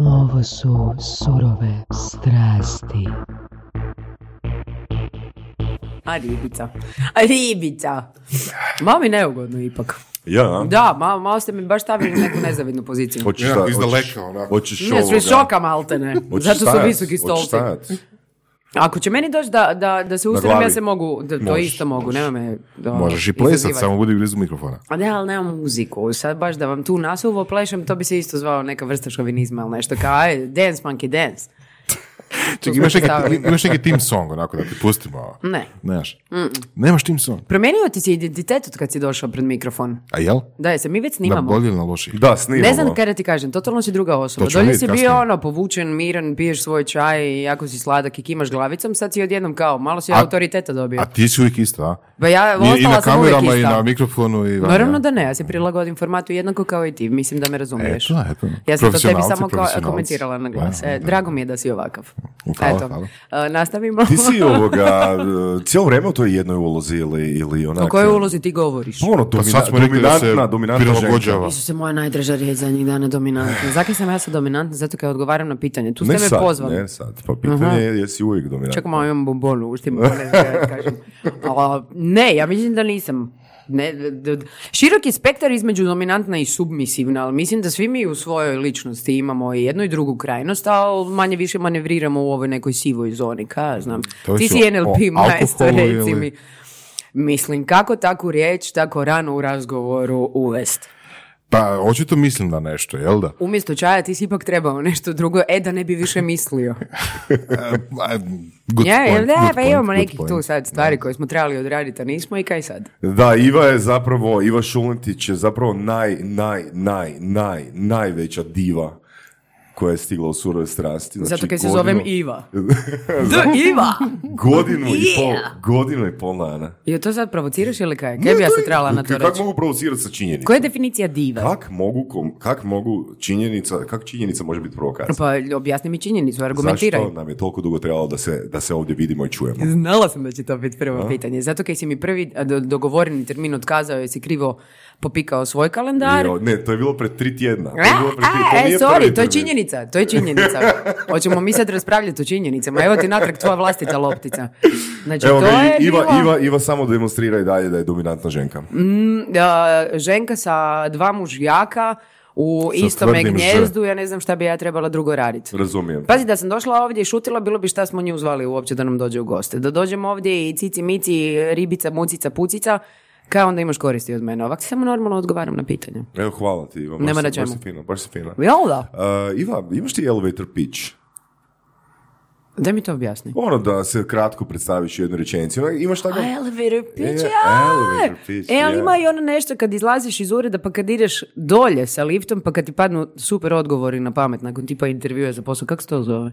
Ovo su surove strasti. A ribica. A ribica. Malo mi neugodno ipak. Ja, Da, malo, malo ste mi baš stavili neku nezavidnu poziciju. Hoćeš Onako šta? iz Hoćeš- daleka, onako. Hoćeš Ne, sve ovoga- šoka maltene. hoćeš Zato su visoki Hoćeš stolci. stajat? Ako će meni doći da, da, da se ustanem, glavi. ja se mogu, da, to Možeš, isto mogu, nema me da Možeš i plesat, samo budi blizu mikrofona. A ne, ali nemam muziku. Sad baš da vam tu nasuvo plešem, to bi se isto zvao neka vrsta šovinizma ili nešto kao, aj, dance monkey dance. Čekaj, imaš imaš neki team song, onako da ti pustimo. Ne. Nemaš? Nemaš team song. Promijenio ti si identitet od kad si došao pred mikrofon. A jel? Da, se mi već Na snimamo. bolje ili na loši? Da, snimamo. Ne znam kaj da ti kažem, totalno si druga osoba. Dolje si bio kasnije. ono, povučen, miran, piješ svoj čaj i jako si sladak i kimaš glavicom, sad si odjednom kao, malo si A- autoriteta dobio. A ti si uvijek isto, a? Pa ja, I, i na kamerama i na mikrofonu i van, Naravno da ne, ja se prilagodim formatu jednako kao i ti, mislim da me razumiješ. Eto, eto. Ja sam to tebi samo komentirala na glas. E, drago mi je da si ovakav. Hvala, Eto, hvala. E, nastavimo. Ti si ovoga, e, cijelo vrijeme u toj jednoj ulozi ili, ili onak... O kojoj ulozi ti govoriš? Pa ono, Pa domina- sad smo se dominantna, dominantna ženka. prilagođava. Isuse, moja najdraža riječ zadnjih dana dominantna. Zakaj sam ja sad dominantna? Zato kad odgovaram na pitanje. Tu ste Ne me sad, pozvali. ne sad. Pa pitanje je jesi uvijek dominantna. Čekaj malo imam bombonu, uštim da kažem. A, ne, ja mislim da nisam. Ne, d- d- širok je spektar između dominantna i submisivna, ali mislim da svi mi u svojoj ličnosti imamo i jednu i drugu krajnost, ali manje više manevriramo u ovoj nekoj sivoj zoni, ka znam. To Ti si NLP majstor, alkoholu reci ili- mi. Mislim, kako takvu riječ tako rano u razgovoru uvest? Pa, očito mislim na nešto, jel da? Umjesto čaja ti si ipak trebao nešto drugo, e da ne bi više mislio. E, a, good Ja, point, da, good pa point, imamo nekih tu sad stvari koje smo trebali odraditi, a nismo i kaj sad? Da, Iva je zapravo, Iva Šulentić je zapravo naj, naj, naj, naj, najveća diva koja je stigla u surove strasti. Znači, Zato kaj se godinu- zovem Iva. Da, Iva! Godinu i pol, Yeah. godinu i pol dana. Je to sad provociraš ili kaj? Kaj bi ja se trebala na to Kako reći? mogu provocirati sa činjenicom? Koja je definicija dive? Kak mogu, kom- kak mogu činjenica, kak činjenica može biti provokacija? Pa objasni mi činjenicu, argumentiraj. Zašto nam je toliko dugo trebalo da se, da se ovdje vidimo i čujemo? Znala sam da će to biti prvo pitanje. Zato kaj si mi prvi dogovoreni termin otkazao jer si krivo popikao svoj kalendar. Jo, ne, to je bilo pred tri tjedna. To je A, bilo pred tri, a, to e, nije sorry, prvi to je činjenica, to je činjenica. Hoćemo mi sad raspravljati o činjenicama. Evo ti natrag tvoja vlastita loptica. Znači, Evo to ga, je Iva, bilo- Iva, Iva samo demonstrira i dalje da je dominantna ženka. a, ženka sa dva mužjaka u Sa istome gnjezdu, ja ne znam šta bi ja trebala drugo raditi. Razumijem. Pazi, da sam došla ovdje i šutila, bilo bi šta smo nju zvali uopće da nam dođe u goste. Da dođemo ovdje i cici, mici, ribica, mucica, pucica, kao onda imaš koristi od mene. Ovak samo normalno odgovaram na pitanje. Evo, hvala ti, Iva. Baš, Nema si- na baš čemu. si fina, baš si fina. Jel da? Uh, Iva, imaš ti elevator pitch? Daj mi to objasni. Ono da se kratko predstaviš u jednoj rečenici. Ono, Imaš tako... Elevator pitch, Je, ja. elevator pitch, E, ali ima i ono nešto kad izlaziš iz ureda pa kad ideš dolje sa liftom pa kad ti padnu super odgovori na pamet nakon tipa intervjua za posao. Kako se to zove?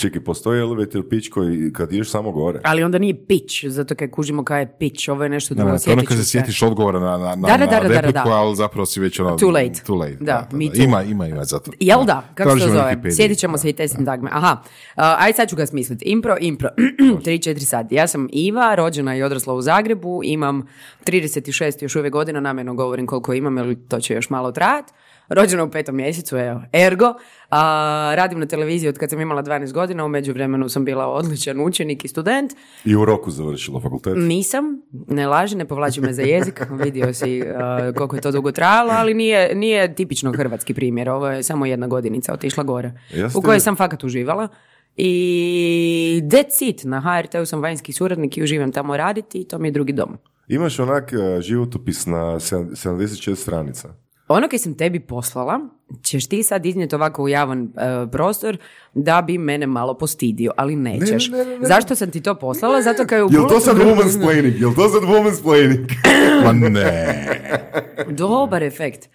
Čekaj, postoji elevator pitch koji kad ideš samo gore. Ali onda nije pitch, zato kad kužimo kaj je pitch, ovo je nešto Ne, drugo. je ono sjetit kad ću se sjetiš odgovora na, na, na, Da, da, da, na da, da, repliku, da. ali zapravo si već ono... Too late. Too late, Da, me too. Ima, ima, ima, zato. Jel da? Kako se to zove? Sjedit ćemo se i te sintagme. Aha, uh, aj sad ću ga smisliti. Impro, impro. 3-4 sati. Ja sam Iva, rođena i odrasla u Zagrebu. Imam 36 još uvijek godina, namjerno govorim koliko imam, jer to će još malo trajati. Rođena u petom mjesecu, evo, ergo. A, radim na televiziji od kad sam imala 12 godina, u međuvremenu sam bila odličan učenik i student. I u roku završila fakultet. Nisam, ne laži, ne povlači me za jezik, vidio si uh, koliko je to dugo trajalo, ali nije, nije tipično hrvatski primjer, ovo je samo jedna godinica otišla gore, Jeste u kojoj sam fakat uživala. I that's it, na HRT-u sam vanjski suradnik i uživam tamo raditi i to mi je drugi dom. Imaš onak e, životopis na sedam- 76 stranica. Ono kaj sam tebi poslala, ćeš ti sad iznijeti ovako u javan e, prostor da bi mene malo postidio, ali nećeš. ne, ne, ne. Zašto sam ti to poslala? Zato kaj u Jel to sad woman's planning? Jel to sad woman's planning? Ma ne. Dobar efekt.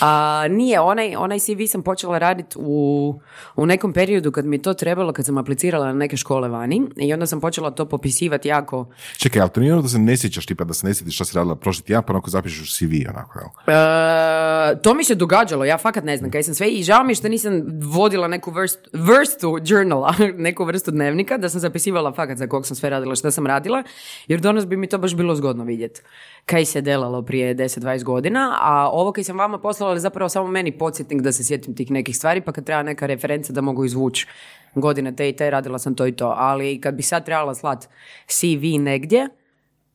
A, nije, onaj, onaj CV sam počela raditi u, u nekom periodu kad mi je to trebalo, kad sam aplicirala na neke škole vani i onda sam počela to popisivati jako. Čekaj, ali to nije ono da se ne sjećaš, tipa da se ne sjetiš šta si radila prošli tjedan, pa onako zapišeš CV, onako, jel? E, to mi se događalo, ja fakat ne znam kaj sam sve i žao mi je što nisam vodila neku vrst, vrstu journala, neku vrstu dnevnika, da sam zapisivala fakat za kog sam sve radila, što sam radila, jer danas bi mi to baš bilo zgodno vidjeti. Kaj se delalo prije 10-20 godina, a ovo kaj sam vama poslala je zapravo samo meni podsjetnik da se sjetim tih nekih stvari, pa kad treba neka referenca da mogu izvući godine te i te, radila sam to i to. Ali kad bi sad trebala slat CV negdje,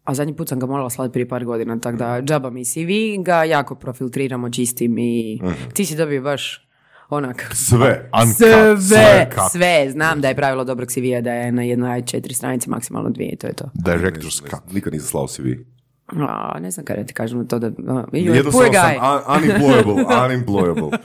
a zadnji put sam ga morala slati prije par godina, tako da džaba mi CV, ga jako profiltriramo, čistim i ti si dobio baš onak Sve. Uncut, sve, cut. sve, znam da je pravilo dobrog CV-a da je na jednoj četiri stranici, maksimalno dvije, to je to. Director's cut. Nikad nisam slao CV. A, ne znam kada ti kažem to da... a Jednostavno poor sam guy. un- unemployable, unemployable.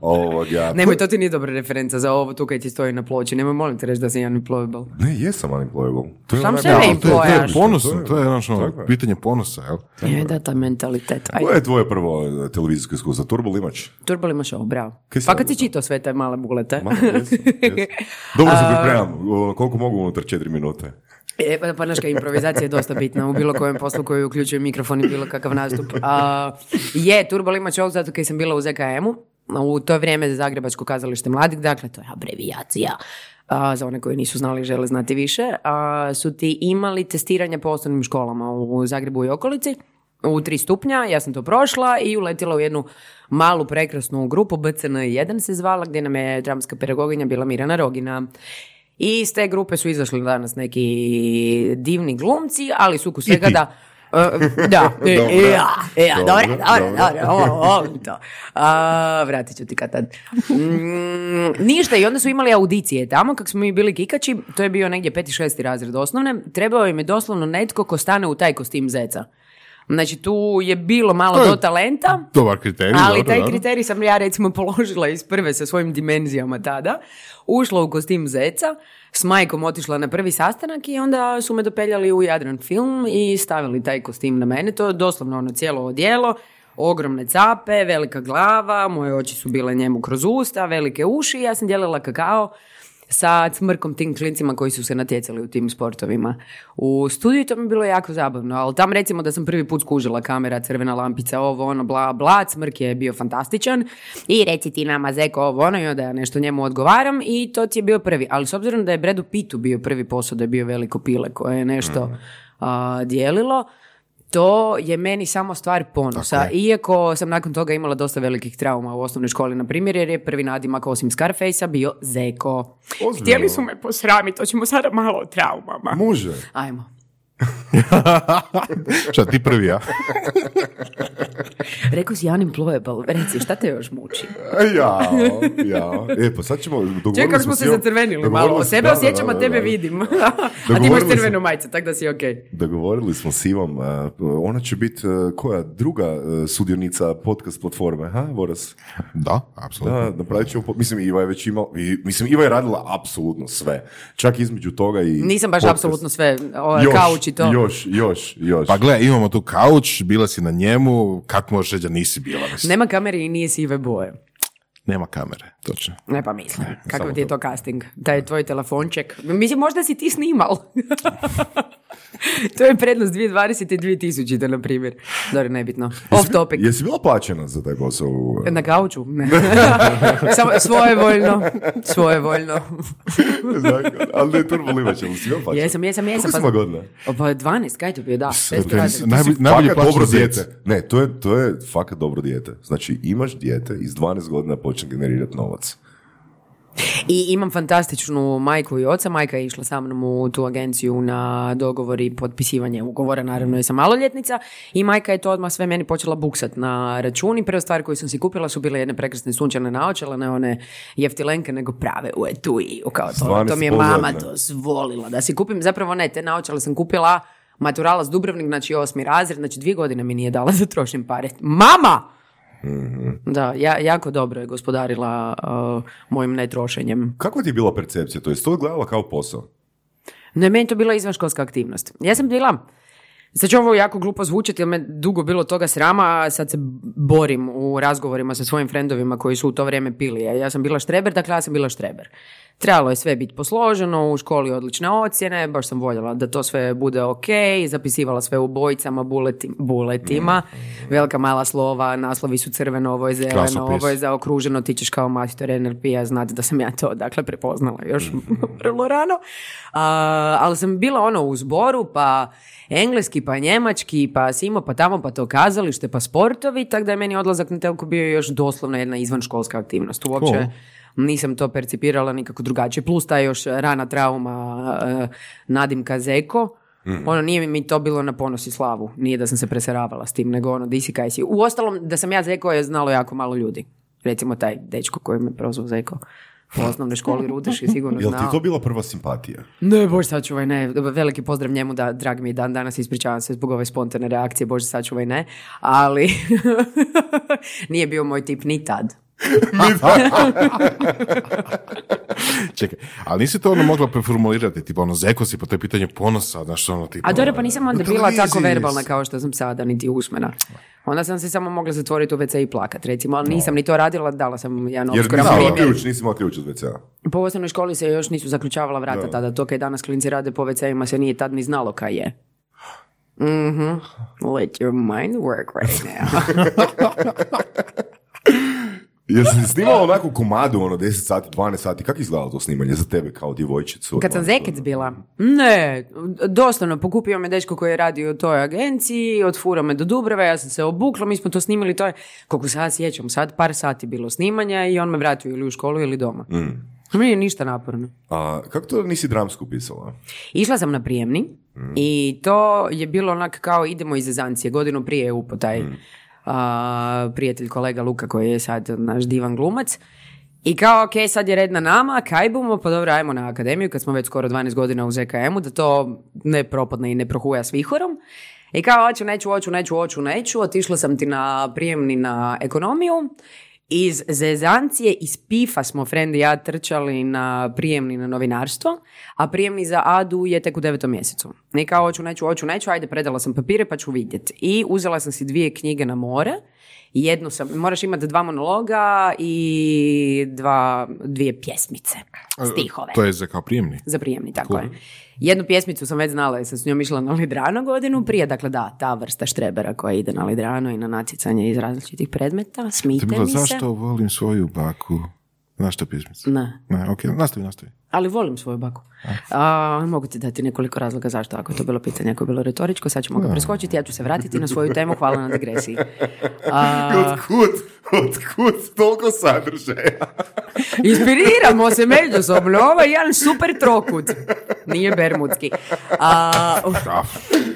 Ovoga. Nemoj, to ti nije dobra referenca za ovo tu kaj ti stoji na ploči. Nemoj molim te reći da si unemployable. Ne, jesam unemployable. To je Sam se Ja, ne to je- to je-. Ponosno, to je znaš, ono, pitanje ponosa, jel? Je da, ta mentalitet. Ajde. Koje je tvoje prvo eh, televizijsko iskustvo? Turbo Limač? Turbo ima show, bravo. Kaj Pa kad si čitao sve te male bulete. Ma, jes, jes. Dobro se pripremam. O, Koliko mogu unutar četiri minute? E, pa, pa naška improvizacija je dosta bitna u bilo kojem poslu koji uključuje mikrofon i bilo kakav nastup. A, je, Turbo ima show zato kad sam bila u ZKM-u. U to vrijeme za Zagrebačko kazalište mladih, dakle to je abrevijacija. A, za one koji nisu znali žele znati više, a, su ti imali testiranja po osnovnim školama u Zagrebu i okolici u tri stupnja, ja sam to prošla i uletila u jednu malu prekrasnu grupu, BCN1 se zvala, gdje nam je dramska pedagoginja bila Mirana Rogina. I iz te grupe su izašli danas neki divni glumci, ali suku svega da... E, da, e, ja, e, ja, dobro, Dobro, dobro, to. A, vratit ću ti kad tad. Mm, ništa, i onda su imali audicije tamo, kak smo mi bili kikači, to je bio negdje peti, šesti razred osnovne, trebao im je doslovno netko ko stane u taj kostim zeca. Znači, tu je bilo malo je- do talenta, Dobar kriterij, ali dobro, taj dobro. kriterij sam ja recimo položila iz prve sa svojim dimenzijama tada. Ušla u kostim zeca, s majkom otišla na prvi sastanak i onda su me dopeljali u Jadran film i stavili taj kostim na mene. To je doslovno ono cijelo odijelo, ogromne cape, velika glava, moje oči su bile njemu kroz usta, velike uši i ja sam dijelila kakao sa cmrkom tim klincima koji su se natjecali u tim sportovima. U studiju to mi je bilo jako zabavno, ali tam recimo da sam prvi put skužila kamera, crvena lampica, ovo, ono, bla, bla, cmrk je bio fantastičan i reci ti nama zeko ovo, ono, i onda ja nešto njemu odgovaram i to ti je bio prvi. Ali s obzirom da je Bredu Pitu bio prvi posao, da je bio veliko pile koje je nešto a, dijelilo, to je meni samo stvar ponosa. Iako sam nakon toga imala dosta velikih trauma u osnovnoj školi, na primjer, jer je prvi nadimak osim Scarface-a bio Zeko. Ozbiljno. Htjeli su me posramiti, hoćemo sada malo o traumama. Može. Ajmo. Šta, ti prvi, ja? Rekao si unemployable, reci, šta te još muči? Ja, ja. E, pa sad ćemo... dogovorili Čekaj, kako smo se zacrvenili dogovorili malo. O smo- sebe da, da, osjećam, da, a da, tebe da. vidim. a ti imaš crvenu majicu, tako da si okej. Dogovorili smo s Ivom, a, ona će biti a, koja druga a, sudionica podcast platforme, ha, Boras? Da, apsolutno. Da, napravit ćemo, mislim, Iva je već imala, i, mislim, Iva je radila apsolutno sve. Čak između toga i... Nisam baš apsolutno sve, ovaj, Još, kauč i to. Još, još, još. Pa gle, imamo tu kauč, bila si na njemu, kako možeš reći da nisi bila? Mislim, Nema kamere i nije sive boje. nema kamere, točno. Ne pa mislim, kakav ti je to casting? Taj tvoj telefonček. Mislim, možda si ti snimal. to je prednost 2020 i 2000, na primjer. Dobro, nebitno. Off topic. Jesi bila plaćena za taj posao? u- Na kauču? Ne. Samo svojevoljno. Svojevoljno. Dakle, ali ne turbo limač, ali si bila plaćena? Jesam, jesam, jesam. Si ima godina? Pa 12, kaj to bio, da. Šesti to je najbolje dobro dijete. Ne, to je, to je fakat dobro dijete. Znači, imaš dijete iz 12 godina počne generirati novac. I imam fantastičnu majku i oca. Majka je išla sa mnom u tu agenciju na dogovor i potpisivanje ugovora, naravno je sam maloljetnica. I majka je to odmah sve meni počela buksat na račun. I prve stvari koje sam si kupila su bile jedne prekrasne sunčane naočale, ne one jeftilenke, nego prave u etui. Kao to, 12 to mi je mama godina. dozvolila da si kupim. Zapravo ne, te naočale sam kupila maturalac Dubrovnik, znači osmi razred, znači dvije godine mi nije dala da trošim pare. Mama! Da, ja, jako dobro je gospodarila uh, mojim netrošenjem. Kakva ti je bila percepcija? To je to gledala kao posao? Ne, meni to bila izvanškolska aktivnost. Ja sam bila, sad će ovo jako glupo zvučati, jer me dugo bilo toga srama, a sad se borim u razgovorima sa svojim frendovima koji su u to vrijeme pili. Ja sam bila štreber, dakle ja sam bila štreber. Trebalo je sve biti posloženo, u školi odlične ocjene, baš sam voljela da to sve bude ok, zapisivala sve u bojicama, buleti, buletima, velika mala slova, naslovi su crveno, ovo je zeleno, ovo je zaokruženo, ti ćeš kao master NLP-a znati da sam ja to dakle prepoznala još vrlo rano. A, ali sam bila ono u zboru, pa engleski, pa njemački, pa simo, pa tamo, pa to kazalište, pa sportovi, tako da je meni odlazak na telku bio još doslovno jedna izvanškolska aktivnost. Uopće Cool. Nisam to percipirala nikako drugačije. Plus ta još rana trauma eh, Nadimka Zeko. Ono, nije mi to bilo na ponos i slavu. Nije da sam se preseravala s tim, nego ono, di si kaj si. U ostalom, da sam ja Zeko je znalo jako malo ljudi. Recimo taj dečko koji me prozvao Zeko. U osnovnoj školi Rudeš je sigurno Jel ti znao. to bila prva simpatija? Ne, bože sačuvaj, ne. Veliki pozdrav njemu, da, drag mi je dan danas, ispričavam se zbog ove spontane reakcije, bože sačuvaj, ne. Ali nije bio moj tip ni tad. Čekaj, ali nisi to ono mogla preformulirati, tipa ono, zeko si po to je pitanje ponosa, znaš ono, tipa... A dobro, pa nisam onda U bila tako verbalna kao što sam sada, niti usmena. Onda sam se samo mogla zatvoriti u WC i plakat, recimo, ali nisam ni to radila, dala sam jedan Jer ključ, nisi imala ključ od WC-a. Po osnovnoj školi se još nisu zaključavala vrata tada, to kaj danas klinci rade po WC-ima se nije tad ni znalo kaj je. Mhm. Let your mind work right now. Jesi snimala onako komadu, ono 10 sati, 12 sati, kako izgledalo to snimanje za tebe kao djevojčicu? Kad sam zekec bila? Ne, doslovno pokupio me dečko koji je radio u toj agenciji, odfurao me do Dubrave, ja sam se obukla, mi smo to snimali, to je, koliko ja sjećam, sad par sati bilo snimanja i on me vratio ili u školu ili doma. Mm. Nije ništa naporno. A kako to nisi dramsku pisala? Išla sam na prijemni i to je bilo onak kao idemo iz Zezancije, godinu prije je upo taj a, prijatelj kolega Luka koji je sad naš divan glumac. I kao, ok, sad je red na nama, kaj bumo, pa dobro, ajmo na akademiju, kad smo već skoro 12 godina u ZKM-u, da to ne propadne i ne prohuja s vihorom. I kao, hoću, neću, hoću, neću, hoću, neću, otišla sam ti na prijemni na ekonomiju, iz Zezancije, iz Pifa smo friend i ja trčali na prijemni na novinarstvo, a prijemni za Adu je tek u devetom mjesecu. I kao hoću, neću, hoću, neću, ajde predala sam papire pa ću vidjeti. I uzela sam si dvije knjige na more, jednu sam, moraš imati dva monologa i dva, dvije pjesmice, stihove. To je za kao prijemni. Za prijemni, tako je. Jednu pjesmicu sam već znala jer sam s njom išla na Lidrano godinu prije, dakle da, ta vrsta štrebera koja ide na Lidrano i na natjecanje iz različitih predmeta, bila, mi se. zašto volim svoju baku? Znaš to pismicu? Ne, Ne, ok, nastavi, nastavi. ali volim svoju baku. A, mogu ti dati nekoliko razloga zašto, ako je to bilo pitanje, ako je bilo retoričko, sad ćemo ga preskočiti, ja ću se vratiti na svoju temu, hvala na digresiji. A, Otkud, otkud toliko sadržaja? Inspiriramo se međusobno, ovo je jedan super trokut. Nije bermudski. A, Da,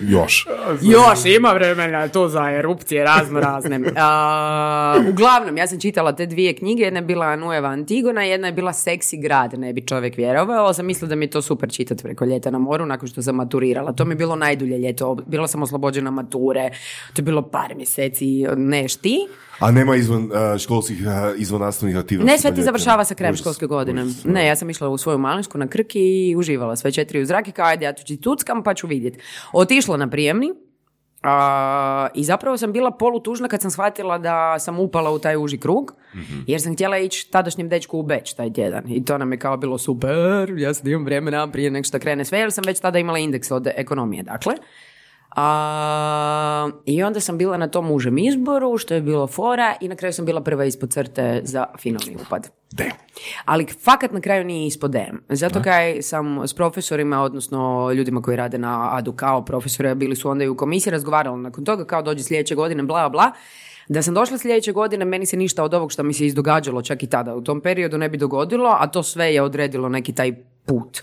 još. Još ima vremena to za erupcije razno razne. A, uglavnom, ja sam čitala te dvije knjige, jedna je bila Nueva Antigona, jedna je bila Seksi grad, ne bi čovjek vjerovao, sam mislila da mi je to super čitati preko ljeta na moru nakon što sam maturirala. To mi je bilo najdulje ljeto, bila sam oslobođena mature, to je bilo par mjeseci, neš ti. A nema izvan uh, školskih, uh, izvan nastavnih aktivnosti? Ne, sve pa ti ljeti? završava sa krajem školske godine. Ne, ja sam išla u svoju malinsku na Krki i uživala sve četiri u zrake, kao ajde, ja tu ću tuckam pa ću vidjeti. Otišla na prijemni a, i zapravo sam bila polutužna kad sam shvatila da sam upala u taj uži krug, jer sam htjela ići tadašnjem dečku u Beč taj tjedan. I to nam je kao bilo super, ja sad imam vremena prije nego što krene sve, jer sam već tada imala indeks od ekonomije, dakle. A, I onda sam bila na tom užem izboru, što je bilo fora, i na kraju sam bila prva ispod crte za finalni upad. Ali fakat na kraju nije ispod DM. Zato kaj sam s profesorima, odnosno ljudima koji rade na ADU kao profesore, bili su onda i u komisiji, razgovarali nakon toga kao dođi sljedeće godine, bla, bla. Da sam došla sljedeće godine, meni se ništa od ovog što mi se izdogađalo čak i tada u tom periodu ne bi dogodilo, a to sve je odredilo neki taj put.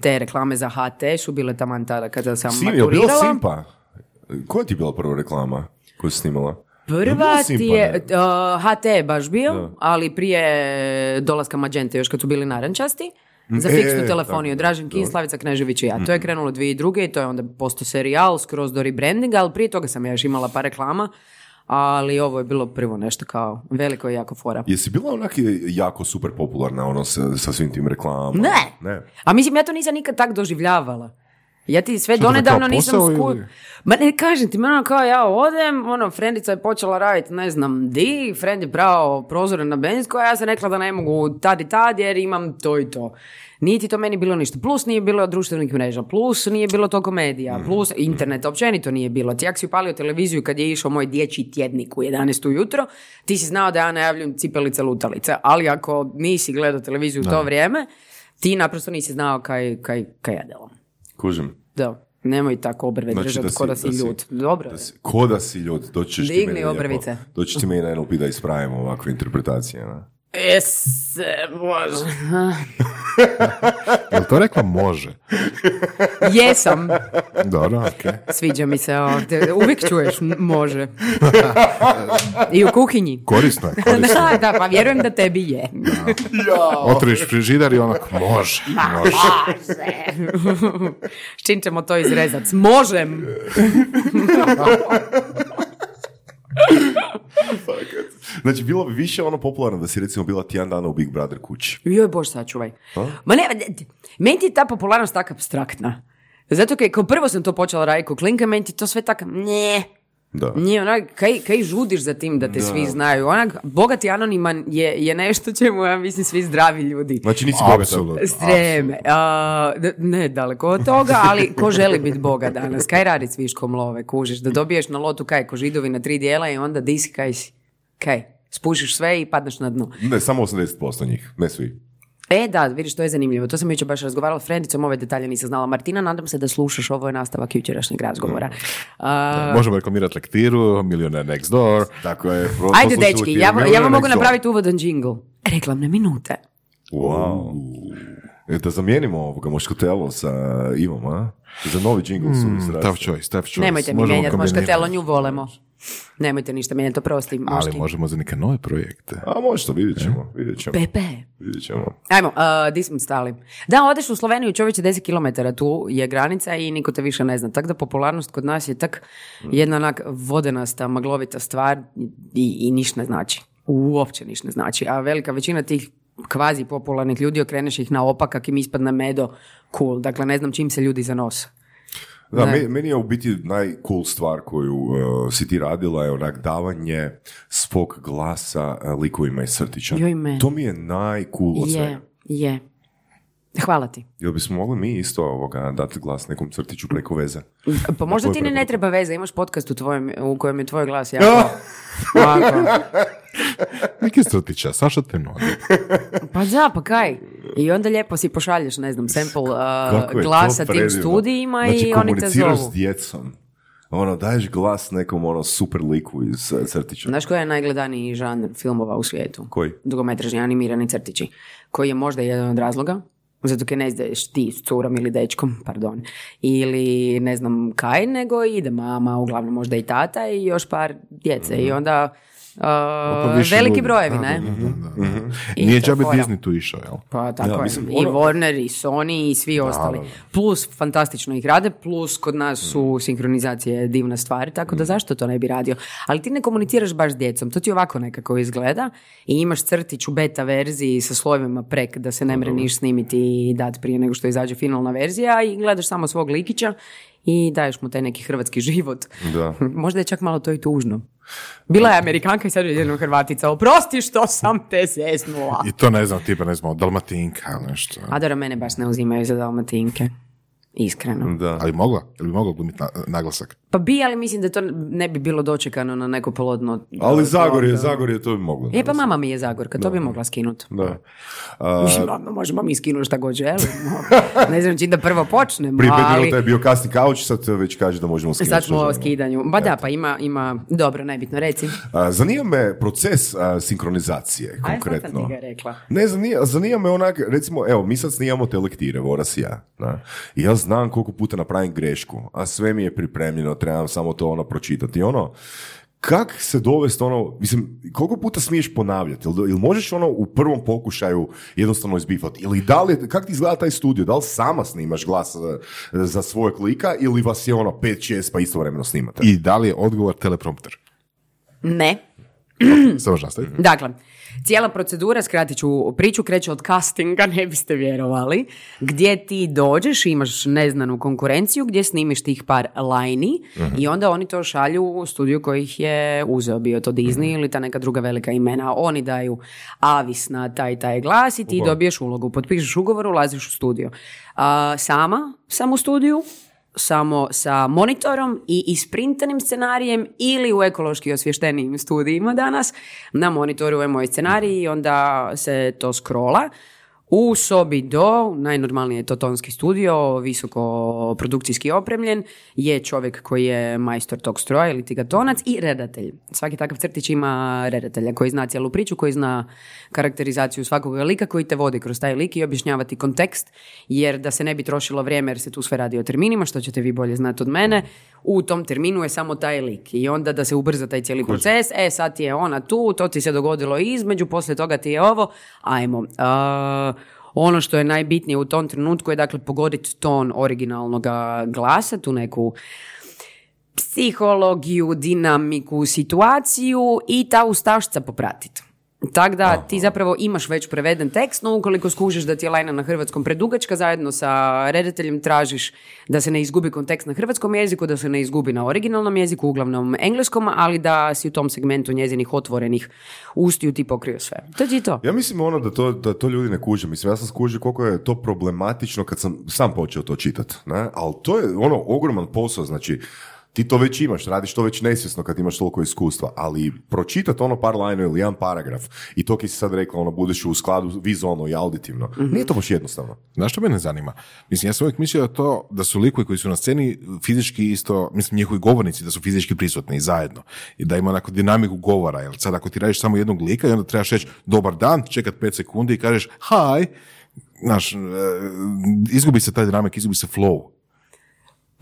Te reklame za HT su bile taman tada kada sam Sim, je li bila maturirala. Simpa? Koja ti je bila prva reklama koju si snimala? Je Prva ti Simpa, je, uh, HT je baš bio, ali prije dolaska Magente, još kad su bili narančasti, za E, fiksnu e, telefoniju, tako, Dražen Kin, Slavica Knežević i ja. To je krenulo dvije i druge i to je onda postao serijal, skroz do rebrandinga, ali prije toga sam ja još imala par reklama, ali ovo je bilo prvo nešto kao veliko i jako fora. Jesi bila onak jako super popularna ono sa, sa svim tim reklamama? Ne. Ne. A mislim, ja to nisam nikad tak doživljavala. Ja ti sve Što donedavno nisam posao sku... ili? Ma ne kažem ti, ono kao ja odem, ono, frendica je počela raditi, ne znam di, frend je pravo prozore na benzinsko, a ja sam rekla da ne mogu tad i tad jer imam to i to. Nije ti to meni bilo ništa. Plus nije bilo društvenih mreža, plus nije bilo toliko medija, plus internet općenito nije bilo. Ti jak si upalio televiziju kad je išao moj dječji tjednik u 11 ujutro, ti si znao da ja najavljujem cipelice lutalice, ali ako nisi gledao televiziju u to vrijeme, ti naprosto nisi znao kaj, kaj, kaj ja delam. Kužim. Da, nemoj tako obrve Znači držati da si- ko da si da si- ljut. Dobro. Da si, ko da si ljud, doći ćeš ti Digni meni obrvice. Doći ti meni na NLP da ispravimo ovakve interpretacije. Ne? Ese, bože. Jel to rekla može? Jesam. Dobro, okej. Sviđa mi se ovdje. Uvijek čuješ, m- može. I u kuhinji. Korisno je, korisno. Da, da, pa vjerujem da tebi je. Otvoriš frižider i onak, može, može. S čim ćemo to izrezat? S možem. Znači, bilo bi više ono popularno da si recimo bila tjedan dana u Big Brother kući. Joj, bož, sačuvaj. Ma ne, meni ti je ta popularnost tako abstraktna. Zato kaj, kao prvo sam to počela raditi ko klinka, meni ti to sve tako, ne, Da. Nije onak, kaj, kaj žudiš za tim da te svi znaju? Onak, bogat i anoniman je, je nešto čemu, ja mislim, svi zdravi ljudi. Znači, nisi. Apsolutno. Streme. D- ne, daleko od toga, ali ko želi biti boga danas? Kaj radi s viškom love, kužiš? Da dobiješ na lotu kaj, ko židovi na tri dijela i onda di si, kaj si? Kaj? Spušiš sve i padneš na dno. Ne, samo 80% njih, ne svi. E, da, vidiš, to je zanimljivo. To sam jučer baš razgovarala s frendicom, ove detalje nisam znala. Martina, nadam se da slušaš, ovo je nastavak jučerašnjeg razgovora. A, Možemo reklamirati lektiru, Millionaire Next Door. Tako je. pro- Ajde, dečki, ja, ja vam mogu napraviti uvodan džingl. Reklamne minute. Wow. E, da zamijenimo ovoga moškotelo sa Ivom, a? Za novi jingle su Mm, izrasti. tough choice, tough choice. Nemojte mi mijenjati moškatelo, nju volemo. Nemojte ništa mijenjati, oprosti, moški. Ali možemo za neke nove projekte. A možda, vidjet ćemo, vidjet ćemo. Pepe. Vidjet ćemo. Ajmo, uh, di smo stali? Da, odeš u Sloveniju, čovječe 10 km, tu je granica i niko te više ne zna. Tako da popularnost kod nas je tak jedna onak vodenasta, maglovita stvar i, i niš ne znači. Uopće niš ne znači. A velika većina tih kvazi popularnih ljudi okreneš ih na opak, kak im ispadne medo, cool. Dakle, ne znam čim se ljudi zanose. Da, Ne. me- meni je u biti najcool stvar koju uh, si ti radila je onak davanje svog glasa uh, likovima iz crtića. Joj. To mi je najcool od svega. Je, je. Hvala ti. Jel bismo mogli mi isto ovoga dati glas nekom crtiću preko veze? Pa možda ti ne preporuka. treba veze, imaš podcast u, tvojem, u kojem je tvoj glas jako... ovako. Neki crtića, Saša te nudi. Pa da, pa kaj? I onda lijepo si pošalješ, ne znam, sample uh, glasa tim predivno. studijima znači, i oni te komuniciraš zovu. s djecom. Ono, daješ glas nekom ono super liku iz uh, crtića. Znaš koji je najgledaniji žanr filmova u svijetu? Koji? Dugometražni animirani crtići. Koji je možda jedan od razloga zato kaj ne ideš ti s curom ili dečkom, pardon, ili ne znam kaj, nego ide mama, uglavnom možda i tata i još par djece. I onda uh, više veliki ljudi. brojevi, Da, ne? da, da, da, da. I Nije džabe. Disney tu išao, jel? Pa tako Da, je. mislim, I ono- Warner, i Sony, i svi ostali. Plus, fantastično ih rade, plus kod nas su sinkronizacije divna stvar, tako da zašto to ne bi radio? Ali ti ne komuniciraš baš s djecom, to ti ovako nekako izgleda i imaš crtić u beta verziji sa slojevima prek da se ne mreniš snimiti i dati prije nego što izađe finalna verzija i gledaš samo svog likića i daješ mu taj neki hrvatski život. Da. Možda je čak malo to i tužno. Bila je Amerikanka i sad je jedna Hrvatica. Oprosti što sam te zeznula. I to ne znam, tipa ne znam, Dalmatinka nešto. Adora mene baš ne uzimaju za dalmatinke. Iskreno. Da. Ali mogla? Ili bi mogla glumiti na- naglasak? Pa bi, ali mislim da to ne bi bilo dočekano na neko polodno. Ali Zagorje, Zagorje to bi moglo. E pa mama mi je Zagorka, to bi mogla skinuti. Da. A, Mislim, mama, možemo mi skinuti šta god želimo. ne znam čim da prvo počnemo, prije ali minuta je bio kasni kauč, sad već kaže da možemo skinuti. sad smo o skidanju. Ba da, pa ima, ima, dobro, nebitno, reci. A, zanima me proces a, sinkronizacije, A ja sam konkretno. ti ga rekla. Ne, zanima, zanima me onak, recimo, evo, mi sad snimamo telektire, Voras i ja. Da? I ja znam koliko puta napravim grešku, a sve mi je pripremljeno, trebam samo to ono pročitati. Ono, kak se dovesti ono, mislim, koliko puta smiješ ponavljati? Ili, ili možeš ono u prvom pokušaju jednostavno izbifati? Ili da li, kak ti izgleda taj studio? Da li sama snimaš glas za, za svojeg lika ili vas je ono 5-6 pa istovremeno snimate? I da li je odgovor teleprompter? Ne. Samo nastaviti? Dakle, cijela procedura, skratit ću priču, kreće od castinga, ne biste vjerovali, gdje ti dođeš, imaš neznanu konkurenciju, gdje snimiš tih par lajni i onda oni to šalju u studiju kojih je uzeo, bio to Disney ili ta neka druga velika imena. Oni daju avis na taj taj glas i ti dobiješ ulogu. Potpišeš ugovor, ulaziš u studio. A, sama sam u studiju, samo sa monitorom i isprintanim scenarijem ili u ekološki osvještenijim studijima danas. Na monitoru je moj scenarij i onda se to scrolla. U sobi do, najnormalnije je to tonski studio, visoko produkcijski opremljen, je čovjek koji je majstor tog stroja ili tigatonac i redatelj. Svaki takav crtić ima redatelja koji zna cijelu priču, koji zna karakterizaciju svakog lika, koji te vodi kroz taj lik i objašnjava ti kontekst, jer da se ne bi trošilo vrijeme jer se tu sve radi o terminima, što ćete vi bolje znati od mene, u tom terminu je samo taj lik i onda da se ubrza taj cijeli proces, e sad ti je ona tu, to ti se dogodilo između, poslije toga ti je ovo, ajmo. A, ono što je najbitnije u tom trenutku je dakle pogoditi ton originalnog glasa, tu neku psihologiju, dinamiku, situaciju i ta ustašca popratiti. Tako da ti zapravo imaš već preveden tekst, no ukoliko skužiš da ti je lajna na hrvatskom predugačka, zajedno sa redateljem tražiš da se ne izgubi kontekst na hrvatskom jeziku, da se ne izgubi na originalnom jeziku, uglavnom engleskom, ali da si u tom segmentu njezinih otvorenih ustiju ti pokrio sve. To ti je to. Ja mislim ono da to, da to ljudi ne kuže. Mislim, ja sam skužio koliko je to problematično kad sam sam počeo to čitati. Ali to je ono ogroman posao, znači ti to već imaš, radiš to već nesvjesno kad imaš toliko iskustva, ali pročitati ono par lajna ili jedan paragraf i to ki si sad rekla, ono budeš u skladu vizualno i auditivno, nije to baš jednostavno. Znaš što mene zanima? Mislim, ja sam uvijek mislio da to, da su likovi koji su na sceni fizički isto, mislim, njihovi govornici da su fizički prisutni zajedno i da ima onako dinamiku govora, jer sad ako ti radiš samo jednog lika i onda trebaš reći dobar dan, čekat pet sekundi i kažeš hi, znaš, e, izgubi se taj dinamik, izgubi se flow.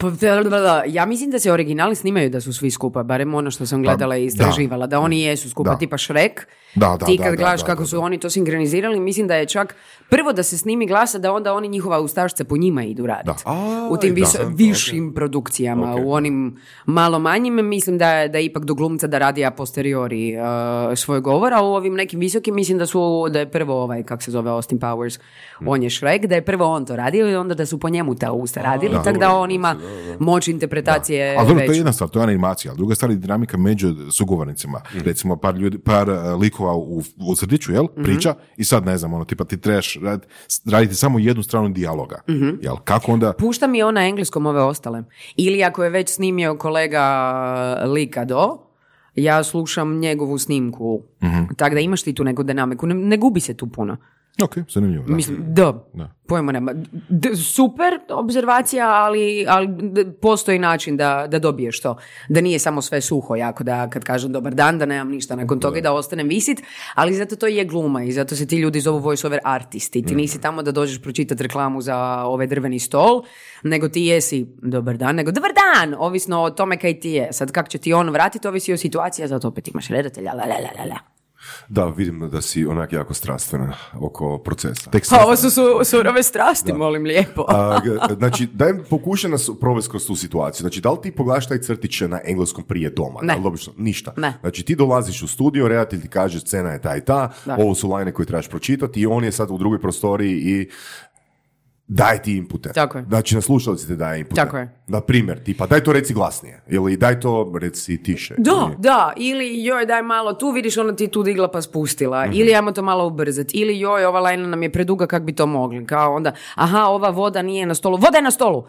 Pa, da, da, da. Ja mislim da se originali snimaju da su svi skupa, barem ono što sam gledala i istraživala, da, oni jesu skupa, Da. tipa Shrek. Da, da, Ti da, kad da, gledaš da, kako da, su da. oni to sinkronizirali, mislim da je čak prvo da se snimi glasa, da onda oni njihova ustašce po njima idu raditi. U tim da. vis- Da. višim produkcijama, Ok. u onim malo manjim, mislim da je, da je ipak do glumca da radi a posteriori uh, svoj govor, a u ovim nekim visokim mislim da su, da je prvo ovaj, kak se zove Austin Powers, on je Shrek, da je prvo on to radio i onda da su po njemu ta usta radili, tako da on ima moć interpretacije Ali dobro, to je jedna stvar, to je animacija, ali druga stvar je dinamika među sugovornicima. Recimo, par, ljudi, par uh, likova u, u srdiću, jel, priča, i sad ne znam, ono, tipa ti trebaš rad, raditi samo jednu stranu dijaloga. Jel, kako onda... Pušta mi on na engleskom ove ostale. Ili ako je već snimio kolega Lika do, ja slušam njegovu snimku. Tako da imaš ti tu neku dinamiku. Ne, ne gubi se tu puno. Ok, zanimljivo. Da. Mislim, da, Da. pojma nema. D- super obzervacija, ali, ali d- postoji način da, da dobiješ to. Da nije samo sve suho, jako da kad kažem dobar dan, da nemam ništa nakon toga i da ostanem visit, ali zato to je gluma i zato se ti ljudi zovu voice-over artisti. Ti nisi tamo da dođeš pročitati reklamu za ovaj drveni stol, nego ti jesi dobar dan, nego dobar dan, ovisno o tome kaj ti je. Sad kako će ti on vratiti, ovisi o situaciji, zato opet imaš redatelja, la, la, la, la, la. Da, vidim da si onak jako strastvena oko procesa. Tek Pa ovo su, su surove strasti, molim lijepo. A, g- znači, daj pokušaj nas provesti kroz tu situaciju. Znači, da li ti pogledaš taj crtić na engleskom prije doma? Ne. Da to? Ništa. Ne. Znači, ti dolaziš u studio, redatelj ti kaže scena je ta i ta, Da. ovo su lajne koje trebaš pročitati i on je sad u drugoj prostoriji i daje ti inpute. Tako je. Znači, na slušalici te daje inpute. Tako je. Na primjer, tipa, daj to reci glasnije. Ili daj to reci tiše. Da, Ili- da, ili joj daj malo tu, vidiš ona ti tu digla pa spustila, Mhm. ili ajmo to malo ubrzati, ili joj ova lajna nam je preduga kak bi to mogli, kao onda, aha ova voda nije na stolu, voda je na stolu,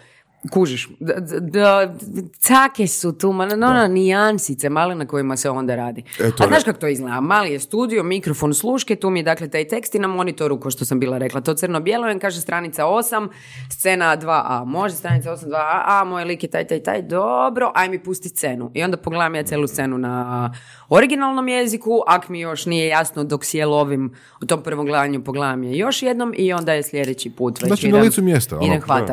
kužiš, da, da, da, cake su tu, ma, no, no, nijansice male na kojima se onda radi. E, to A znaš kako to izgleda, mali je studio, mikrofon, sluške, tu mi je dakle taj tekst i na monitoru, ko što sam bila rekla, to crno-bijelo, on kaže stranica 8, scena 2a, može stranica 8, 2a, a moj lik je taj, taj, taj, dobro, aj mi pusti scenu. I onda pogledam ja celu scenu na originalnom jeziku, ak mi još nije jasno dok si je lovim u tom prvom gledanju, pogledam je još jednom i onda je sljedeći put već Znači, idem, na licu mjesta. ono.